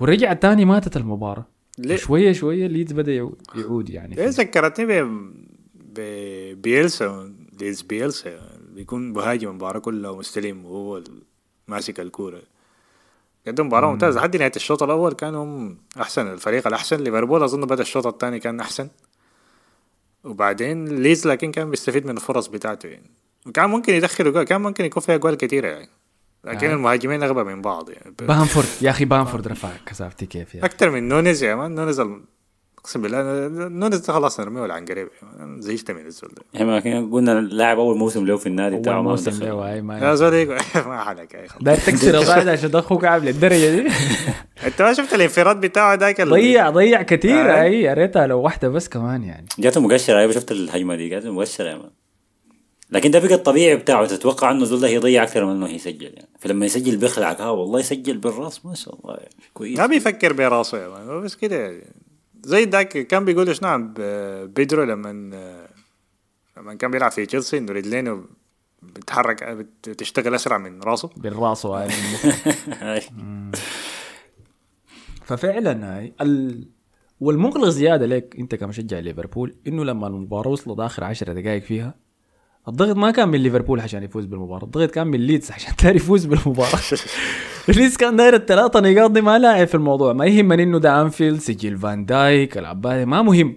ورجع تاني ماتت المباراة. ليه؟ شوية شوية ليدز بدأ يعو- يعود يعني. إيه ذكرتني ب ببيلسا ليدز بيلسا. بيكون مهاجم المباراة كلها ومستلم وهو ماسك الكورة. قدم مباراة ممتازة. لحد نهاية الشوط الأول كانوا هم أحسن الفريق الأحسن. ليفربول أظن بدأ الشوط الثاني كان أحسن. وبعدين ليدز لكن كان بيستفيد من الفرص بتاعته يعني. وكان ممكن يدخل جول كان ممكن يكون فيها جوال كثيرة يعني. لكن آه. المهاجمين أغبى من بعض يعني. بامفورد يا أخي بامفورد رفع كثافتي كيف أخي. أكتر من نونيز يا man. نونيز أقسم بالله نونيز ده خلاص نرميه العنقريب أنا زهقت من الزول ده. إحنا كنا قلنا اللاعب أول موسم له في النادي بتاعه ما موسم دخل. له هاي يا [laughs] ما زول يقول- ما حلك يا أخي داير تكسر القاعده عشان تدخل كعب للدرجة دي. [laughs] أنت ما شفت الانفراد بتاعه ذاك ضيع ضيع كثير آه. أي يا ريتها لو واحدة بس كمان يعني. جاته مقشرة أيوه شفت الهجمة دي جاته مقشرة يا man. لكن ده بقى الطبيعي بتاعه تتوقع إنه زول ده يضيع أكثر من إنه يسجل يعني. فلما يسجل بيخلعك آه والله يسجل بالرأس ما شاء الله يعني كويس. ما بيفكر براسه يا man هو بس كده يعني. زي ذاك كان بيقول عن ب- بيدرو لما لما كان بيلعب في تشيلسي إنه رجلينه بتتحرك بت- بتشتغل أسرع من راسه من المخ. هاي. [laughs] ففعلا هاي ال... والمقلق زيادة لك أنت كمشجع ليفربول إنه لما المباراه وصلت اخر 10 دقائق فيها الضغط ما كان من ليفربول عشان يفوز بالمباراة الضغط كان من ليدز عشان داير يفوز بالمباراة. [laughs] ليدز كان داير الثلاثة نقاط دي ما لاعب في الموضوع ما يهمني إنه ده أنفيلد سجل فان دايك العبادي ما مهم.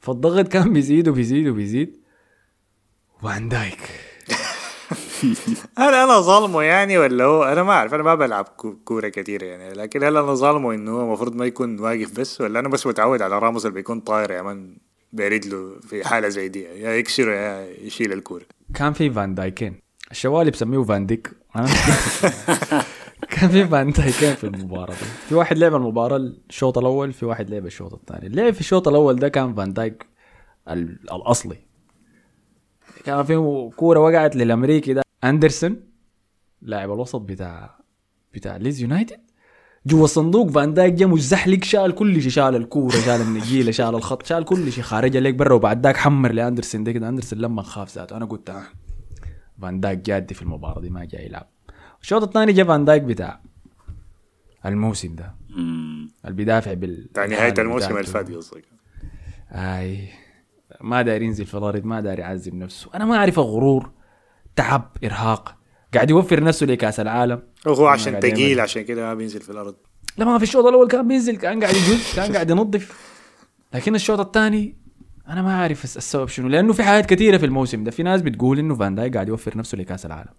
فالضغط كان بيزيد وبيزيد وبيزيد. فان دايك. هل أنا ظالمه يعني ولا هو؟ أنا ما أعرف أنا ما بلعب كو- كورة كثير يعني لكن هل أنا ظالمه إنه هو المفروض ما يكون واقف بس؟ ولا أنا بس متعود على راموس اللي بيكون طاير يا man برجله في حالة زي دي. يا يكسر يا يشيل الكورة. كان في فان دايكين. الشوالي بسميه فان ديك؟ [laughs] كان في فان دايكين في المباراة دي. في واحد لعب المباراة الشوط الأول في واحد لعب الشوط الثاني. اللي في الشوط الأول ده كان فان دايك ال- الأصلي؟ كان في كورة وقعت للأمريكي ده. أندرسون لاعب الوسط بتاع بتاع ليدز يونايتد. جوا الصندوق فان دايك جا مزحلق شال كل شيء شال الكورة شال النجيلة شال الخط شال كل شيء خارج عليك برا وبعد ذاك حمر لاندرسون ده كده اندرسون لما خاف ذاته. أنا قلت آه. فان دايك جادي في المباراة دي ما جاي يلعب. الشوط الثاني جا فان دايك بتاع الموسم ده. اللي بيدافع بال بتاع نهاية الموسم. اللي فات قصدك. أي. ما داير ينزل في الأرض ما داير يعذب نفسه. أنا ما أعرف غرور تعب إرهاق. قاعد يوفر نفسه لكأس العالم. هو ما عشان. ثقيل عشان كده ما بينزل في الأرض. لما في الشوط الأول كان بينزل كان قاعد يجوز كان قاعد ينظف. لكن الشوط الثاني أنا ما عارف الس- السبب شنو لأنه في حاجات كثيرة في الموسم ده. في ناس بتقول إنه فان دايك قاعد يوفر نفسه لكأس العالم.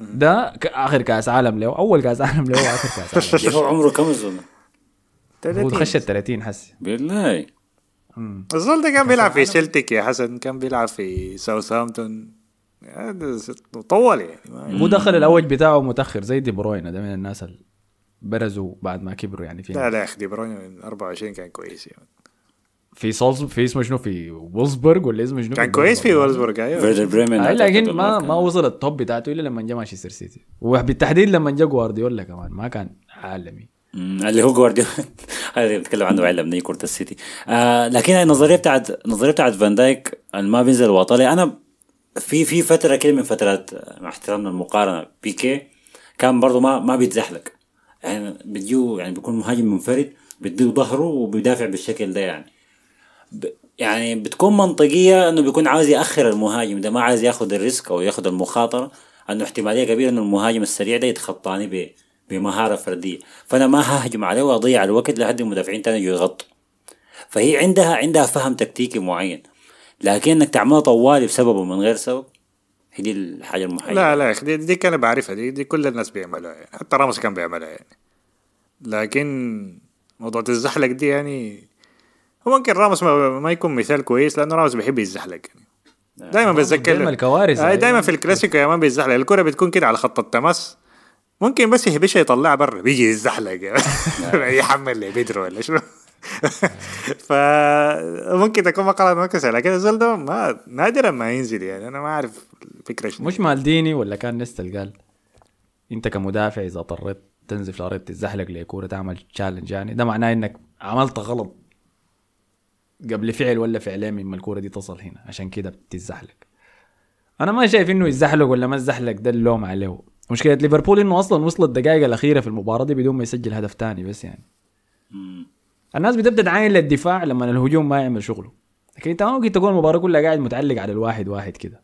ده آخر كأس عالم له أول كأس عالم له وآخر كأس عالم [laughs] هو عمره كم الزول هو خش ال 30 حسي بالله. الزول ده كان بيلعب في سيلتيك يا حسن كان بيلعب في ساوثهامبتون. طول يعني ما- هو دخل الاوج بتاعه متأخر زي دي بروين ده من الناس اللي برزوا بعد ما كبروا يعني في لا لا يا أخي دي بروين من 24 كان كويس يعني. في صلص في اسمه شنو؟ في وولزبرج ولا اسمه شنو؟ كان كويس في وولزبورغ أيوه. فيردر بريمن لكن ما كان. ما وصل ال top بتاعته إلا لما جا مانشستر سيتي. وبالتحديد لما جا جوارديولا كمان ما كان عالمي. اللي هو جوارديولا. [laughs] هذا اللي بتكلم عنه بعد لما كرة السيتي. آه لكن النظريه بتاعت النظريه بتاعت فان دايك ما بينزل واطلي أنا في في فترة كده من فترات مع احترامنا المقارنة بيكي كان برضه ما ما بيتزحلق. يعني بتجيو يعني بيكون مهاجم منفرد بيديه ظهره وبيدافع بالشكل ده يعني. ب يعني بتكون منطقية إنه بيكون عاوز يأخر المهاجم ده ما عايز ياخذ الريسك أو ياخذ المخاطرة إنه احتمالية كبيرة إنه المهاجم السريع ده يتخطاني ب بمهارة فردية. فأنا ما ههجم عليه وأضيع الوقت لحد المدافعين تاني يغطوا. فهي عندها عندها فهم تكتيكي معين. لكن انك تعملها طوالي بسبب ومن غير سبب؟ هي دي الحاجة المحيرة. لا لا يا أخي دي, دي كان بعرفها دي, دي كل الناس بيعملوها يعني حتى راموس كان بيعملها يعني. لكن موضوع الزحلق دي يعني هو ممكن راموس ما, ما يكون مثال كويس لأنه راموس بيحب يتزحلق يعني. دايما بتذكر بيعمل كوارث. آه دايما في الكلاسيكو يا مان بيتزحلق. الكرة بتكون كده على خط التماس ممكن بس يهبشها يطلعها برا بيجي يتزحلق يعني. [laughs] يحمل بيدرو ولا شنو. [laughs] فممكن تكون مقالة مركزة لكن الزول ده ما نادرا ما ينزل يعني. أنا ما أعرف الفكرة شنو. مش مالديني ولا كان نستل قال أنت كمدافع إذا اضطريت تنزل في الأرض تتزحلق لكوره تعمل تشالنج يعني ده معناه إنك عملت غلط قبل فعل ولا فعلين من ما الكورة دي تصل هنا. عشان كده بتتزحلق. أنا ما شايف إنه يتزحلق ولا ما يتزحلق ده اللوم عليه. مشكلة ليفربول إنه أصلا وصل الدقائق الأخيرة في المباراة دي بدون ما يسجل هدف تاني بس يعني. الناس بتبدا تعاين للدفاع لما الهجوم ما يعمل شغله. لكن انت ما ممكن تكون المباراه كلها قاعد متعلق على الواحد واحد كده.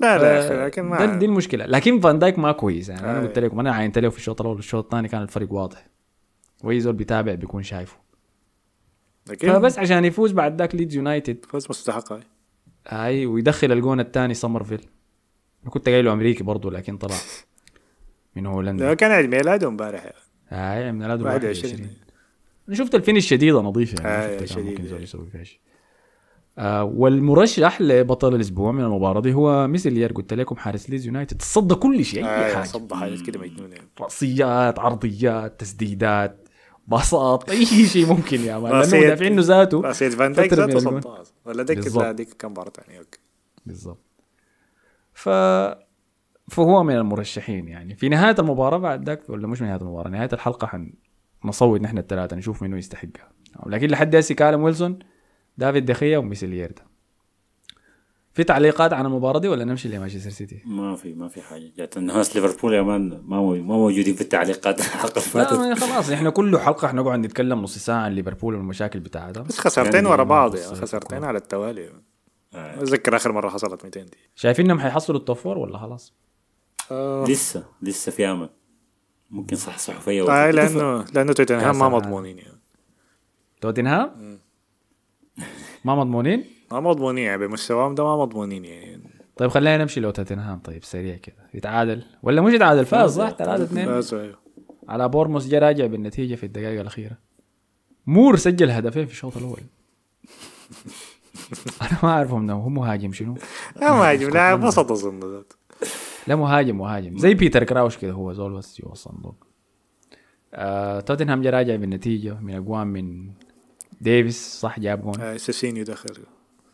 لا لا يا أخي لكن ما دي المشكلة. لكن فان دايك ما كويس. يعني أنا آه. قلت لكم أنا عينت له في الشوط الأول والشوط الثاني كان الفرق واضح. وأي زول بيتابع بيكون شايفه. لكن فبس عشان يفوز بعد ذاك ليدز يونايتد. فوز مستحق هاي هاي ويدخل الجون الثاني سمرفيل أنا كنت قايله أمريكي برضه لكن طلع. من هولندا. كان عيد ميلاده امبارح. هاي من ميلاده 21 21 أنا شفت ال finish شديده نظيفه يعني آه، شفت. ممكن زول يسوي فيها شيء آه والمرشح لبطل الأسبوع من المباراة دي هو ميسلير قلت لكم حارس ليدز يونايتد. صد كل شيء أي آه حاجة. صد حاجات كده مجنونه رأسيات عرضيات تسديدات باصات أي شيء ممكن يا man لأنه مدافعينه ذاته راسية فان دايك من ذاته. صدها ولا ديك. لا ديك كان مباراة ثانية okay. بالضبط. ف فهو من المرشحين يعني. في نهاية المباراة بعد ذاك ولا مش نهاية المباراة نهاية الحلقة حنصوت نحن الثلاثة نشوف منو يستحقها. لكن لحد هسه كالم ويلسون دافيد دخيا وميسيلير ده في تعليقات عن المباراة دي ولا نمشي لمانشستر سيتي؟ ما في ما في حاجة. جات الناس ليفربول يا man ما ما موجودين في التعليقات. [laughs] الحلقة اللي لا فاتت خلاص إحنا كل حلقة حنقعد نتكلم نص ساعة عن ليفربول والمشاكل بتاعتها بس خسارتين يعني ورا بعض يعني خسارتين على التوالي. آه. أتذكر آخر مرة حصلت 200 دي شايفين إنهم حيحصلوا ال top four ولا خلاص؟ لسه لسه في أمل. ممكن صح صحفية آه. لأنه لأنه توتنهام ما مضمونين يعني. توتنهام؟ ما مضمونين؟ ما مضمونين يعني بمستواهم ده ما مضمونين يعني. طيب خلينا نمشي لو توتنهام. طيب سريع كده. يتعادل. ولا مش يتعادل فاز صح؟ 3 2 فازوا أيوه. على بورنموث جا راجع بالنتيجة في الدقائق الأخيرة. مور سجل هدفين في الشوط الأول. [laughs] أنا ما اعرف هم هو مهاجم شنو؟ لا مهاجم. لاعب وسط أظن لا مهاجم مهاجم. زي بيتر كراوش كده هو زول بس جوا الصندوق آه توتنهام جا راجع بالنتيجة من أجوان من ديفيس صح جاب جون؟ آه، سيسينيون دخل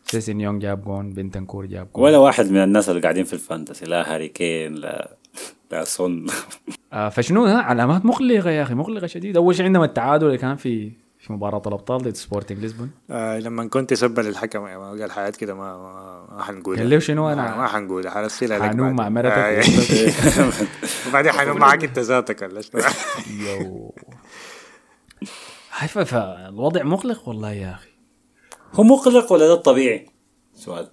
سيسينيون جاب جون بنتنكور جاب جون. ولا واحد من الناس اللي قاعدين في ال fantasy لا هاري كين لا لا سون آه فشنو ها علامات مقلقة يا أخي مقلقة شديد أول شيء عندما التعادل اللي كان في في مباراة الأبطال ضد سبورتنج لشبون آه لما كونتي سب الحكم يعني قال حاجات كده ما ما, ما حنقولها قال له شنو أنا- ما, حنقولها حنرسلها لك حنوم. مع مرتك آه، وبعدين [laughs] [laughs] حنوم معاك أنت ذاتك ولا شنو؟ [laughs] يو. هاي ف- فالوضع مقلق والله يا أخي. هو مقلق ولا ده الطبيعي؟ سؤال.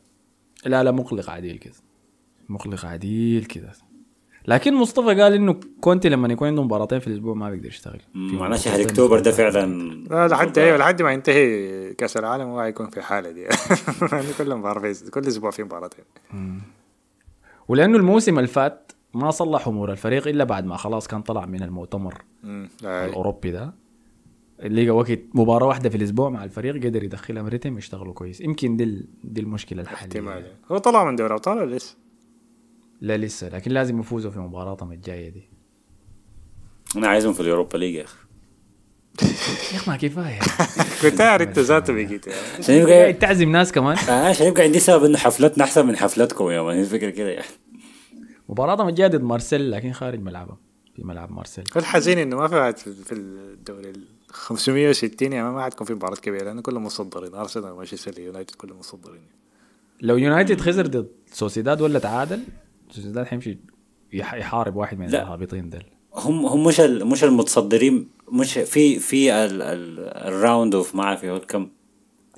لا لا مقلق عديل كده. مقلق عديل كده. لكن مصطفى قال إنه كونتي لما يكون عنده مباراتين في الأسبوع ما بيقدر يشتغل. في معناه شهر اكتوبر ده. فعلا لا لحد أيوه لحد ما ينتهي كأس العالم هو حيكون في الحاله دي. يعني [laughs] كل مباراة كل أسبوع في مباراتين. ولأنه الموسم اللي فات ما صلح أمور الفريق إلا بعد ما خلاص كان طلع من المؤتمر. الأوروبي ده. لقى وقت مباراة واحدة في الأسبوع مع الفريق قدر يدخلهم ريتم يشتغلوا كويس. يمكن دي دي المشكلة احتمال. الحاليه هو طلع من دوري ابطال ولا لسه؟ لا لسه لكن لازم يفوزوا في مباراتهم الجاية دي. أنا عايزهم في اليوروبا ليج يا أخي. يا أخي ما كفاية. [laughs] كنت عارف انت ذاته بقيت يعني. عشان قاعد يبقى تعزم ناس كمان؟ آه عشان يبقى عندي سبب إنه حفلتنا أحسن من حفلتكم يا مان الفكرة كده يعني. مباراتهم الجاية ضد مارسيل لكن خارج ملعبهم في ملعب مارسيل. الحزين إنه ما في واحد في الدوري ال 560 يعني ما حتكون في مباراة كبيرة لأنه كلهم مصدرين. أرسنال ومانشستر يونايتد كلهم مصدرين. لو يونايتد خسر ضد سوسيداد ولا تعادل سوسيداد حيمشي يح- يحارب واحد من. الهابطين دل هم هم مش ال- مش المتصدرين مش في في ال- ال- ال round of ما اعرف كم؟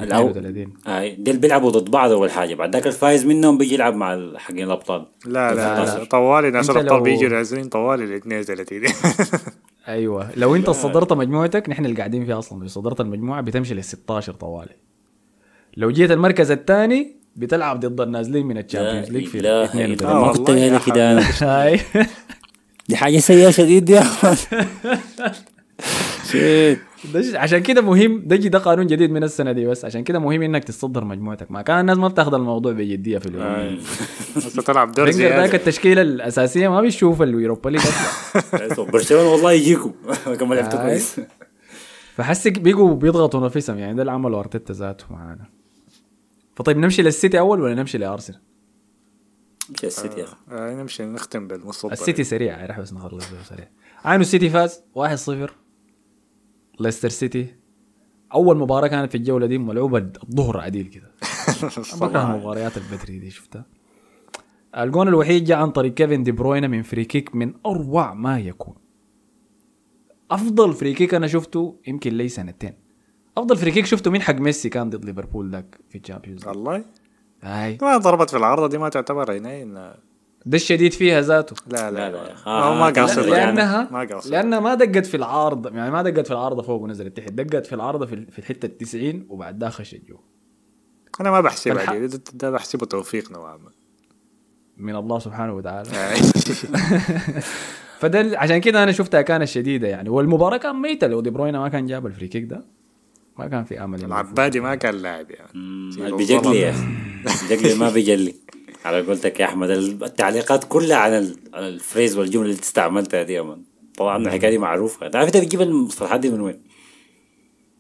الأو- 32 اي ديل بيلعبوا ضد بعض أول حاجة بعد ذاك الفايز منهم بيجي يلعب مع حقين الأبطال. لا لا, لا, لا. طوالي ناس الأبطال لو- بيجوا نازلين طوالي ال 32 [laughs] أيوه. لو أنت صدرت مجموعتك نحن اللي قاعدين فيها أصلا. لو صدرت المجموعة بتمشي لل 16 طوالي. لو جيت المركز الثاني بتلعب ضد النازلين من ال Champions League في لا 32 آه، ما كنت قايل كده أنا. [laughs] دي حاجة سيئة شديد يا shit. [laughs] عشان كده مهم ده جي ده قانون جديد من السنة دي بس عشان كده مهم إنك تصدر مجموعتك ما كان الناس ما بتاخذ الموضوع بجدية في اليوم بس [laughs] تلعب دور ذاك التشكيلة الأساسية ما بيشوف ال Europa League أصلا. برشلونة والله يجيكم. كما لعبتوا. كويس. فحس بيجوا بيضغطوا نفسهم يعني ده اللي عمله ارتيتا ذاته معانا. فطيب نمشي للسيتي أول ولا نمشي لأرسنال؟ مش السيتي يا أخي. آه نمشي نختم بالمصدر. السيتي سريع راح بس نخلص سريع. عينوا السيتي فاز؟ 1-0 ليستر سيتي. أول مباراة كانت في الجولة دي ملعوبة الظهر عديل كده. [laughs] بكره مباريات البدري دي شفتها؟ الجون الوحيد جاء عن طريق كيفن دي بروينا من free kick من أروع ما يكون. أفضل free kick أنا شفته يمكن لي سنتين أفضل free kick شفته من حق ميسي كان ضد ليفربول ذاك في ال Champions والله. هاي. ما ضربت في العارضه دي ما تعتبر هنا إن... ده الشديد فيها ذاته. لا لا لا، آه، ما, قاصد لا، يعني. لانها ما قاصد لأنها ما دقت في العارضه يعني ما دقت في العارضه فوق ونزلت تحت. دقت في العارضه في في الحتة ال 90 وبعد ده خشت جوا. أنا ما بحسبها دي. ده, ده بحسبه توفيق نوعا ما. من الله سبحانه وتعالى. [laughs] آه. فده عشان كده أنا شفتها كانت شديدة يعني. والمباراة كان ميتة لو دي بروينا ما كان جاب ال free kick ده. ما كان في أمل. العبادي ما كان لاعب يعني. بيجلي. أخي. بيجلي ما بيجلي على قولتك يا أحمد التعليقات كلها على ال- على ال phrase والجملة اللي استعملتها دي يا man طبعا الحكاية دي معروفة. انت عارف أنت بتجيب المصطلحات دي من وين؟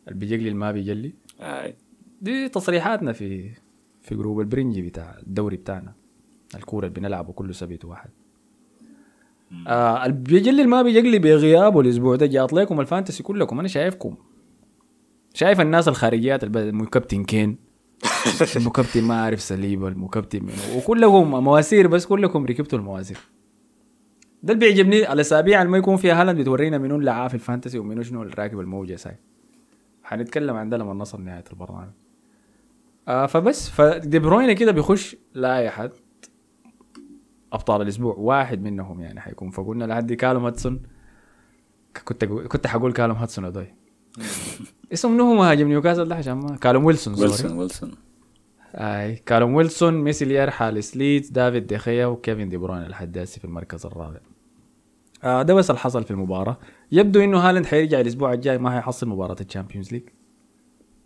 اللي بيجلي اللي ما بيجلي؟ آه. دي تصريحاتنا في في جروب البرنجي بتاع الدوري بتاعنا. الكورة اللي بنلعبه كله سبت واحد. آه اللي بيجلي اللي ما بيجلي بغيابه الأسبوع ده جات لكم ال fantasy كلكم. أنا شايفكم. شايف الناس الخارجيات المكابتن كين؟ المكابتن ما أعرف سليبه المكابتن منو وكلكم مواسير بس كلكم ركبتوا المواسير. ده اللي بيعجبني الأسابيع اللي ما يكون فيها هالاند بتورينا منو اللي عارف ال fantasy ومنو شنو اللي راكب الموجة ساي. حنتكلم عن ده لما نصل نهاية البرنامج. آه فبس فدي بروينا كده بيخش لائحه أبطال الأسبوع واحد منهم يعني حيكون. فقلنا لحد كالوم هاتسون. كنت كنت حقول كالوم هاتسون ادوي اسمه منو مهاجم نيوكاسل ده عشان ما كالوم ويلسون ويلسون ويلسون اي كالوم ويلسون ميسي اللي يرحل سليت دافيد ديخيا وكيفن دي بروين لحد في المركز الرابع. آه ده بس اللي حصل في المباراة. يبدو إنه هالاند حيرجع الأسبوع الجاي ما حيحصل مباراة ال Champions League.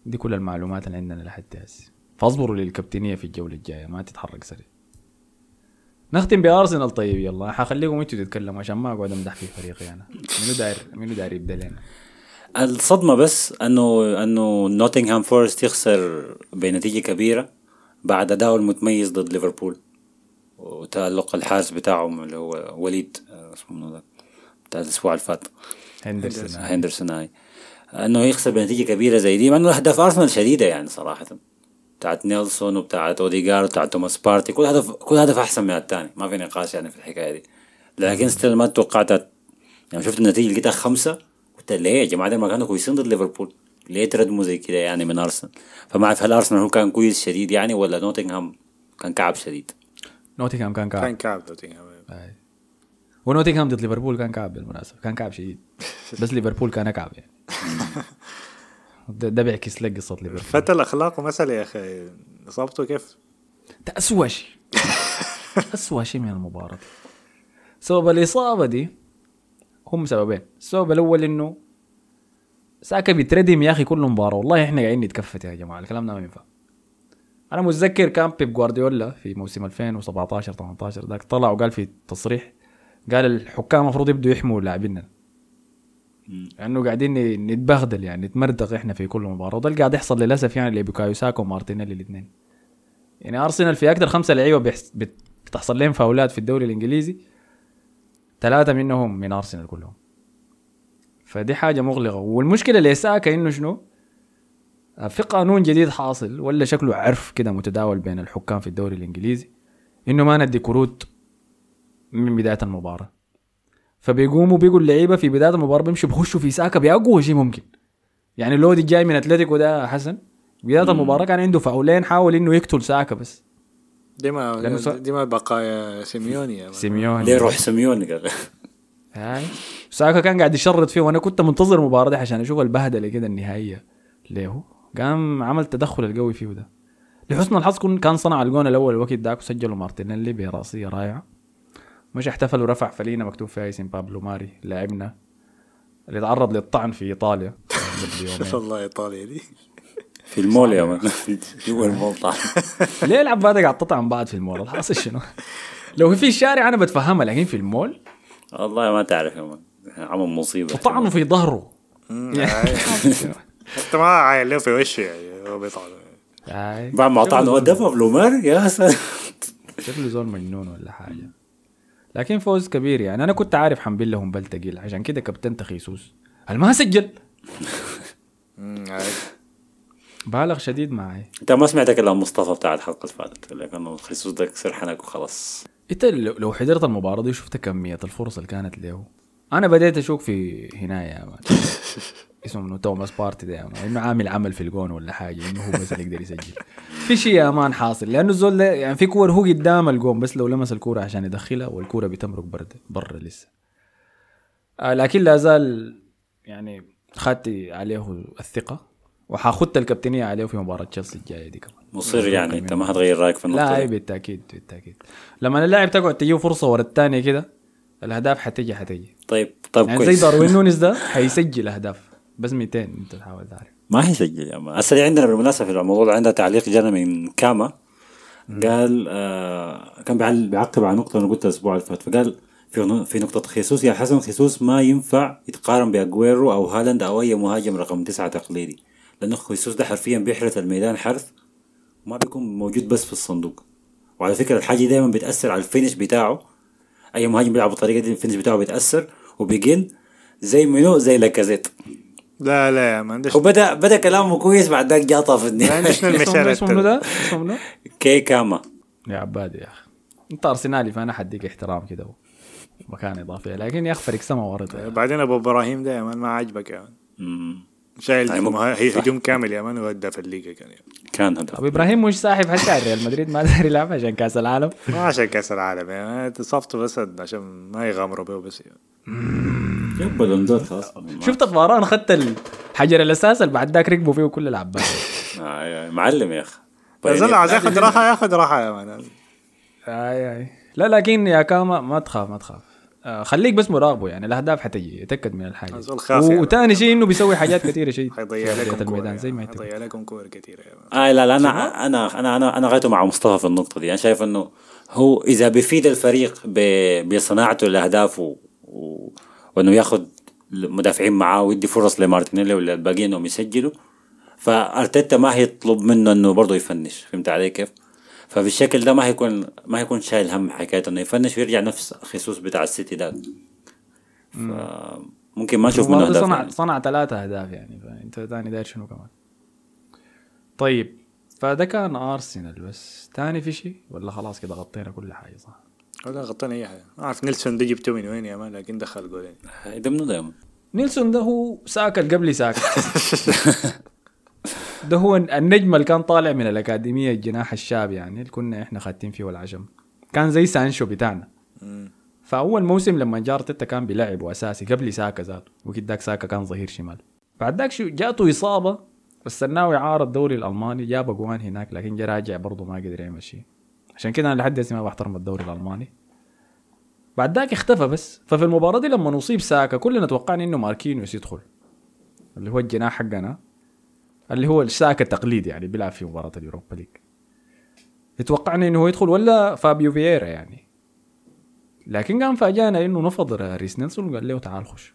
دي كل المعلومات اللي عندنا لحد هسه فاصبروا للكابتنية في الجولة الجاية ما تتحرك سريع. نختم بأرسنال. طيب يلا حخليكم أنتوا تتكلموا عشان ما أقعد أمدح في فريقي أنا. منو داير منو داير يبدأ لنا؟ الصدمة بس أنه أنه نوتنغهام فورست يخسر بنتيجة كبيرة بعد اداؤه المتميز ضد ليفربول وتألق الحارس بتاعهم اللي هو وليد آه، اسمه ده؟ بتاع الأسبوع اللي فات. هندرسون. هندرسون هاي أنه يخسر بنتيجة كبيرة زي دي مع إنه أهداف أرسنال شديدة يعني صراحة. بتاعت نيلسون وبتاعت اوديجارد وبتاعت توماس بارتي كل هدف كل هدف أحسن من الثاني ما في نقاش يعني في الحكاية دي. لكن still ما توقعت يعني شفت النتيجة لقيتها خمسة قلت ليه يا جماعة؟ دول ما كانوا كويسين ضد ليفربول. ليه تردموا زي كده يعني من أرسنال؟ فما اعرف هل أرسنال هو كان كويس شديد يعني ولا نوتنغهام كان كعب شديد؟ نوتنغهام كان كعب. كان كعب نوتنغهام. ونوتنغهام ضد ليفربول كان كعب بالمناسبة كان كعب شديد. [laughs] بس ليفربول كان كعب يعني. [laughs] ده, ده بيعكس لك قصة ليفربول. فتى الأخلاق ومثل يا أخي. اصابته كيف؟ ده اسوء شيء. [laughs] اسوء شيء من المباراة. سبب الإصابة دي هم سببين. السبب الأول إنه ساكا بيتردم يا أخي كل مباراة. والله إحنا قاعدين نتكفت يا جماعة الكلام ده ما ينفع. أنا متذكر كان بيب جوارديولا في موسم 2017 18 ذاك طلع وقال في تصريح قال الحكام المفروض يبدوا يحموا لاعبينا لأنه قاعدين نتبهدل يعني نتمردغ إحنا في كل مباراة. وده اللي قاعد يحصل للأسف يعني لبوكايو ساكا ومارتينيلي الاثنين يعني أرسنال في أكثر خمسة لعيبة بتحصل لهم فاولات في الدوري الإنجليزي. ثلاثة منهم من أرسنال كلهم. فدي حاجة مغلقة. والمشكلة لساكا إنه شنو؟ في قانون جديد حاصل ولا شكله عرف كده متداول بين الحكام في الدوري الإنجليزي إنه ما ندي كروت من بداية المباراة. فبيقوموا بيقوا اللعيبه في بداية المباراة بيمشوا بيخشوا في ساكا باقوى شيء ممكن. يعني لودي جاي من أتلتيكو ده حسن بداية المباراة كان عنده فاولين حاول إنه يقتل ساكا بس. دي ما لأنه صار- دي ما بقايا سيميوني يا man. سيميوني. ليه روح سيميوني قال؟ هاي. ساكا كان قاعد يشرط فيه وأنا كنت منتظر المباراه دي عشان أشوف البهدلة كده النهائية. ليه قام عمل التدخل القوي فيه ده. لحسن الحظ كن- كان صنع الجون الأول الوقت ذاك وسجلوا مارتينيلي برأسية رائعة. مشى احتفل ورفع فنيلة مكتوب فيها اسم بابلو ماري لاعبنا. اللي تعرض للطعن في إيطاليا. [laughs] والله إيطاليا دي. في المول يا مان جوا المول طبعا ليه العباده قاعد تطعن بعض في المول؟ الحاصل [laughs] شنو؟ لو في الشارع أنا بتفهمها لكن في المول؟ والله ما تعرف يا مان عمل مصيبة. تطعنوا في ظهره. انت [laughs] ما عايل له في وشه يعني؟ هو بيطعن. هاي. بعد ما طعنوا دفع بلومار يا سلام شكله زول مجنون ولا حاجة. لكن فوز كبير يعني. أنا كنت عارف حنبل لهم بل تقيل عشان كده كابتن خيسوس هل ما سجل. بالغ شديد معي. انت ما سمعت كلام مصطفى بتاع الحلقة اللي فاتت لكنه خيسوس ده كسر حنك وخلاص. إنت لو حضرت المباراة دي وشفت كميه الفرص اللي كانت له أنا بديت اشك في هنا يا man. [laughs] اسمه منو توماس بارتي ده إنه عامل عمل في الجون ولا حاجة إنه هو بس اللي يقدر يسجل. في شيء يا man حاصل لأنه الزول ده يعني في كور هو قدام الجون بس لو لمس الكورة عشان يدخلها والكورة بتمرق برد برا لسه. آه لكن لا زال يعني خدت عليه الثقة. وحاخدت الكابتنية عليه في مباراة تشيلسي الجاية دي كمان. مصر يعني انت ما هتغير رأيك في النقطة لا اي بالتأكيد بالتأكيد. لما اللاعب تقعد تجيه فرصة ورا الثانية كده الأهداف حتجي حتجي طيب طيب يعني كويس. زي داروين [laughs] نونس ده حيسجل أهداف. بس 200 انت تحاول تعرف. ما هيسجل يا man هسه عندنا بالمناسبة في الموضوع ده عندنا تعليق جانا من كاما. قال آه كان بيعقب على نقطة أنا قلتها الأسبوع اللي فات. فقال في في نقطة خيسوس يا حسن خيسوس ما ينفع يتقارن بأجويرو أو هالاند أو أي مهاجم رقم تسعة تقليدي. لأنه خيسوس ده حرفيا بيحرث الميدان حرث ما بيكون موجود بس في الصندوق. وعلى فكرة الحاجة دي دايما بتأثر على ال finish بتاعه. أي مهاجم بيلعب بالطريقة دي ال finish بتاعه بيتأثر وبيجن زي منو؟ زي لاكازيت. لا لا يا man ده وبدا بدأ كلامه كويس بعد ذاك جاطه في النهايه اسمه منو- المثال اسمه ده؟ اسمه كي كاما يا عبادي يا أخي. انت أرسنالي فأنا حديك احترام كده مكان إضافي. لكن يا أخي فريق سما ورد. بعدين أبو إبراهيم ده ما عجبك مم. شايل هي- هجوم كامل يا مان وهدى في الليجا كان يا مان. كان هدف أبو إبراهيم مش ساحب حتى ريال مدريد ما داري [laughs] يلعب عشان كأس العالم. ما عشان كأس العالم يا مان صفته بس عشان ما يغامروا به بس. دول خلاص. شفت فاران اخذت الحجر الأساس اللي بعد ذاك ركبوا فيه كل العباد [laughs] آه، معلم يا أخي. زلمه عايز ياخذ راحة ياخذ راحة يا man. اي اي لا لكن يا كاما ما تخاف ما تخاف. آه، خليك بس مراقبه يعني الأهداف حتجي يتاكد من الحاجة يعني. وثاني شيء إنه بيسوي حاجات كثيره شيء [laughs] حيضيع في لكم كور الميدان زي ما يعني. حيضيع لكم كور كثيره آه لا لا أنا أنا أنا أنا أنا غايته مع مصطفى في النقطة دي أنا شايف إنه هو إذا بيفيد الفريق ب- بصناعته لاهدافه و... و... وإنه ياخذ مدافعين معاه ويدي فرص لمارتينيلي ولا الباقيين إنهم يسجلوا فأرتيتا ما هيطلب منه إنه برضه يفنش فهمت علي كيف؟ فبالشكل ده ما هيكون ما هيكون شايل هم حكايه إنه يفنش ويرجع نفس خيسوس بتاع السيتي ده. فممكن ما نشوف منه أهداف صنع يعني. صنع ثلاثة أهداف يعني فأنت ثاني داير شنو كمان؟ طيب فده كان أرسنال بس. ثاني في شيء ولا خلاص كده غطينا كل حاجة صح؟ ولا غطينا أي حاجة. ما أعرف نيلسون ده جبته من وين يا man لكن دخل جولين ده منو ده نيلسون ده هو ساكت قبل ساكت. [laughs] ده هو النجم اللي كان طالع من الأكاديمية الجناح الشاب يعني اللي كنا إحنا خاتين فيه العشم كان زي سانشو بتاعنا. فأول موسم لما جا أرتيتا كان بيلعب اساسي قبل ساكا ذاته وكده داك ساكا كان ظهير شمال. بعد ذاك شو جاته إصابة استناه اعاره الدوري الألماني جاب أجوان هناك لكن جا راجع برضه ما قدر يعمل شيء عشان كده أنا لحد ما بحترم الدوري الألماني. بعد ذاك اختفى بس. ففي المباراة دي لما انصاب ساكا كلنا توقعنا إنه ماركينيوس يدخل اللي هو الجناح حقنا. اللي هو الساكا التقليدي يعني بيلعب في مباراة اليوروبا ليج. اتوقعنا إنه هو يدخل ولا فابيو فييرا يعني؟ لكن قام فاجأنا إنه نفض ريس نيلسون وقال له تعال خش.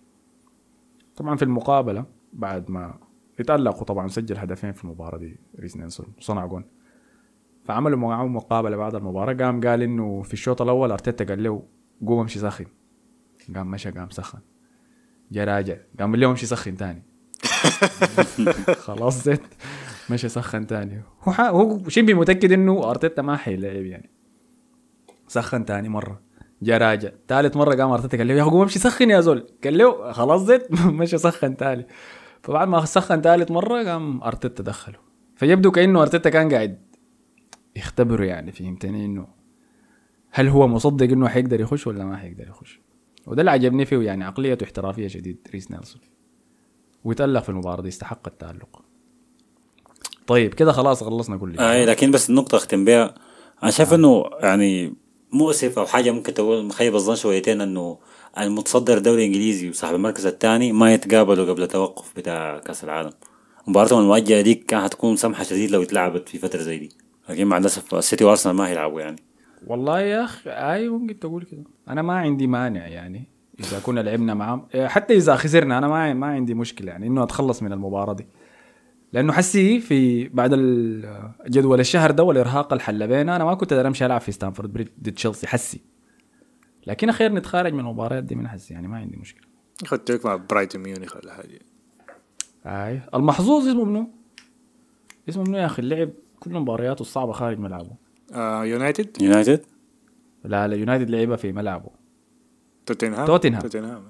طبعا في المقابلة بعد ما اتألقوا طبعا سجل هدفين في المباراة دي ريس نيلسون وصنع جون. فعملوا معاه مقابلة بعد المباراة قام قال إنه في الشوط الأول أرتيتا قال له قوم امشي سخن. قام مشى قام سخن. جا راجع قام قال له امشي سخن تاني. [laughs] خلاص زيت مشى سخن تاني. هو ح- هو شبه متأكد إنه أرتيتا ما حيلعب يعني. سخن تاني مرة. جا راجع. ثالث مرة قام أرتيتا قال له يا قوم امشي سخن يا زول. قال له خلاص زيت [laughs] مشى سخن تاني فبعد ما سخن ثالث مرة قام أرتيتا دخله. فيبدو كأنه أرتيتا كان قاعد يختبره يعني فهمتني؟ إنه هل هو مصدق إنه حيقدر يخش ولا ما حيقدر يخش؟ وده اللي عجبني فيه يعني عقليته احترافية شديد ريس نيلسون. ويتألق في المباراة دي استحق التألق. طيب كده خلاص خلصنا كل شيء. اي لكن بس النقطة أختم بها أنا شايف إنه يعني مؤسف أو حاجة ممكن تقول مخيب الظن شويتين إنه المتصدر الدوري الإنجليزي وصاحب المركز الثاني ما يتقابلوا قبل التوقف بتاع كأس العالم. مباراتهم المؤجلة دي كانت هتكون سمحة شديد لو اتلعبت في فترة زي دي. لكن مع الأسف السيتي وأرسنال ما هيلعبوا يعني. والله يا أخي أي ممكن تقول كده. أنا ما عندي مانع يعني. إذا كنا لعبنا معهم حتى إذا خسرنا أنا ما ما عندي مشكلة يعني إنه أتخلص من المباراة دي. لأنه حسي في بعد ال- جدول الشهر ده والإرهاق اللي حل بينا أنا ما كنت أقدر أمشي ألعب في ستانفورد بريدج ضد تشيلسي حسي. لكن اخير نتخارج من المباريات دي من حسي يعني ما عندي مشكلة. خدت مع برايتون ميونخ ولا حاجة. أي المحظوظ اسمه منو؟ اسمه منو يا أخي؟ اللعب كل مبارياته الصعبة خارج ملعبه. آه يونايتد؟ يونايتد؟ لا لا يونايتد لعبها في ملعبه. توتنهام؟ توتنهام. توتنهام.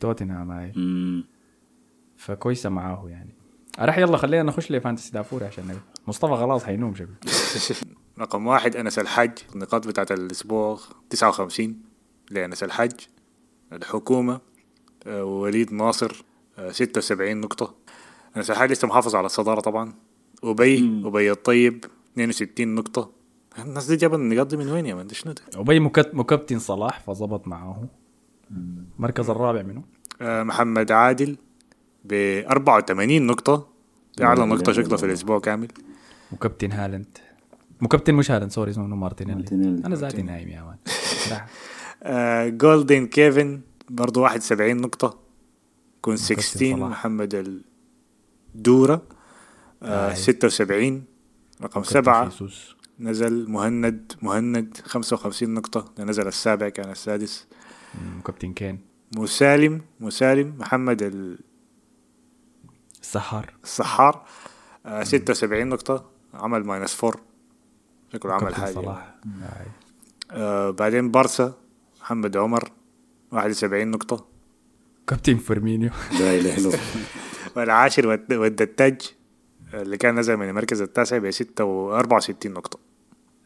توتنهام هاي. فكويسة معاه يعني. راح يلا خلينا نخش ل fantasy دافوري عشان نبي. مصطفى خلاص حينوم شكله. [laughs] رقم واحد أنس الحج النقاط بتاعت الأسبوع 59 لأنس الحج الحكومة آه، ووليد ناصر آه، 76 نقطة. أنس الحج لسه محافظ على الصدارة طبعا. أبي أبي الطيب 62 نقطة. الناس دي جابت النقاط دي من وين يا مان؟ شنو ده؟ مكت- مكابتن صلاح فظبط معاه المركز الرابع منه. آه، محمد عادل ب 84 نقطة. دي اعلى نقطة شكله في الأسبوع كامل. وكابتن هالاند. مكابتن مش هالاند sorry اسمه مارتينيلي. مارتينيلي. أنا ذاتي نايم يا man. [laughs] آه، جولدن كيفن برضو 71 نقطة. كون 16 صلاح. محمد الدورة. آه آه. 76 رقم سبعة. نزل مهند مهند 55 نقطة. نزل السابع كان السادس. كابتن كين مسالم مسالم محمد السحار. السحار. آه 76 نقطة عمل minus four شكله عمل كابتن حاجة صلاح. آه. آه بعدين بارسا محمد عمر 71 نقطة. كابتن فيرمينيو. لا إله إلا الله. [laughs] والعاشر ود- ودتاج اللي كان نزل من المركز التاسع ب 64 نقطة.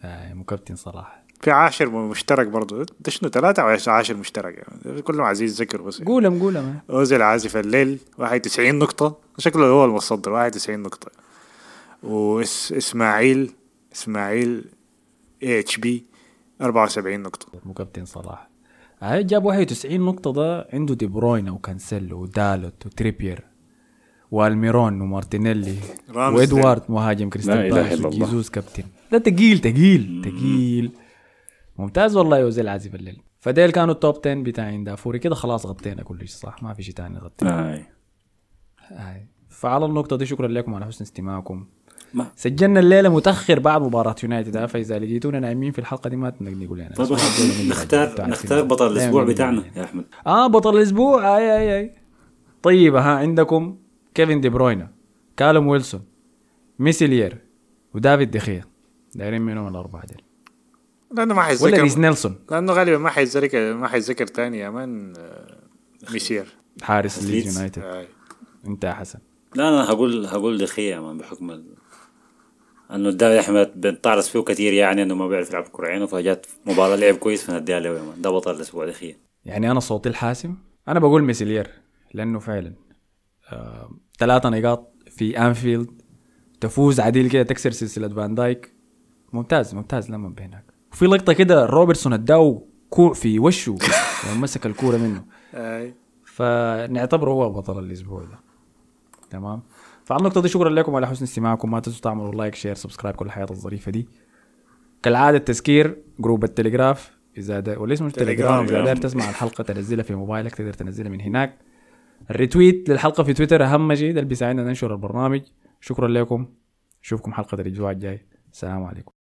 آه. مكابتن صلاح. في عاشر مشترك برضه ده شنو؟ ثلاثة أو عاشر مشترك يعني. كلهم عايزين يذكروا بس قولهم قولهم. أوزيل عازف الليل 91 نقطة. شكله هو المتصدر 91 نقطة. وإسماعيل إسماعيل اي إتش بي 74 نقطة. مكابتن صلاح. هاي جاب 91 نقطة ده عنده دي بروينا وكانسيلو ودالوت وتريبير والميرون ومارتينيلي وادوارد مهاجم لا كريستال بالاس. وجيزوس كابتن. ده تقيل تقيل تقيل. ممتاز والله يوزي العازف الليل. فديل كانوا ال top 10 بتاعين دافوري. كده خلاص غطينا كل شيء صح؟ ما في شيء تاني نغطيه آي. هاي. فعلى النقطة دي شكرا لكم على حسن استماعكم. ما. سجلنا الليلة متأخر بعد مباراة يونايتد. ها، فإذا لقيتونا نايمين في الحلقة دي ما تنقنقوا لنا طيب نختار نختار بطل الأسبوع بتاعنا يا أحمد. آه بطل الأسبوع. آي آي آي. طيب ها عندكم كيفن دي بروينا كالوم ويلسون ميسيلير ودافيد دخيا دايرين منهم الأربعة ديل. لأنه ما ولا حيتذكر ريس نيلسون. لأنه غالبا ما حيتذكر ما حيتذكر تاني يا man آه، ميسير. حارس ليدز ليدز. يونايتد. آه. أنت يا حسن. لا أنا هقول هقول دخية يا man بحكم ال... أنه الدوري احمد بنطارس فيه كثير يعني أنه ما بيعرف يلعب كرة عينه فجات مباراة لعب كويس فنديها له يا man. ده بطل الأسبوع دخية يعني أنا صوتي الحاسم أنا بقول ميسيلير لأنه فعلا آه، ثلاثة نقاط في أنفيلد تفوز عديل كده تكسر سلسلة فان دايك. ممتاز ممتاز لما بينك وفي لقطة كده روبرتسون اداه كوع في وشه لما مسك الكورة منه. فنعتبره هو بطل الأسبوع ده. تمام؟ فعلى النقطة دي شكرا لكم على حسن استماعكم. ما تنسوا تعملوا like share subscribe كل الحياة الظريفة دي. كالعادة التذكير group التليجراف. إذا دا ولا اسمه التليجرام إذا تليجرام. داير تسمع الحلقة تنزلها في موبايلك تقدر تنزلها من هناك. الريتويت للحلقة في تويتر أهم شيء ده اللي بيساعدنا ننشر البرنامج. شكرا لكم. اشوفكم حلقة الأسبوع الجاي. السلام عليكم.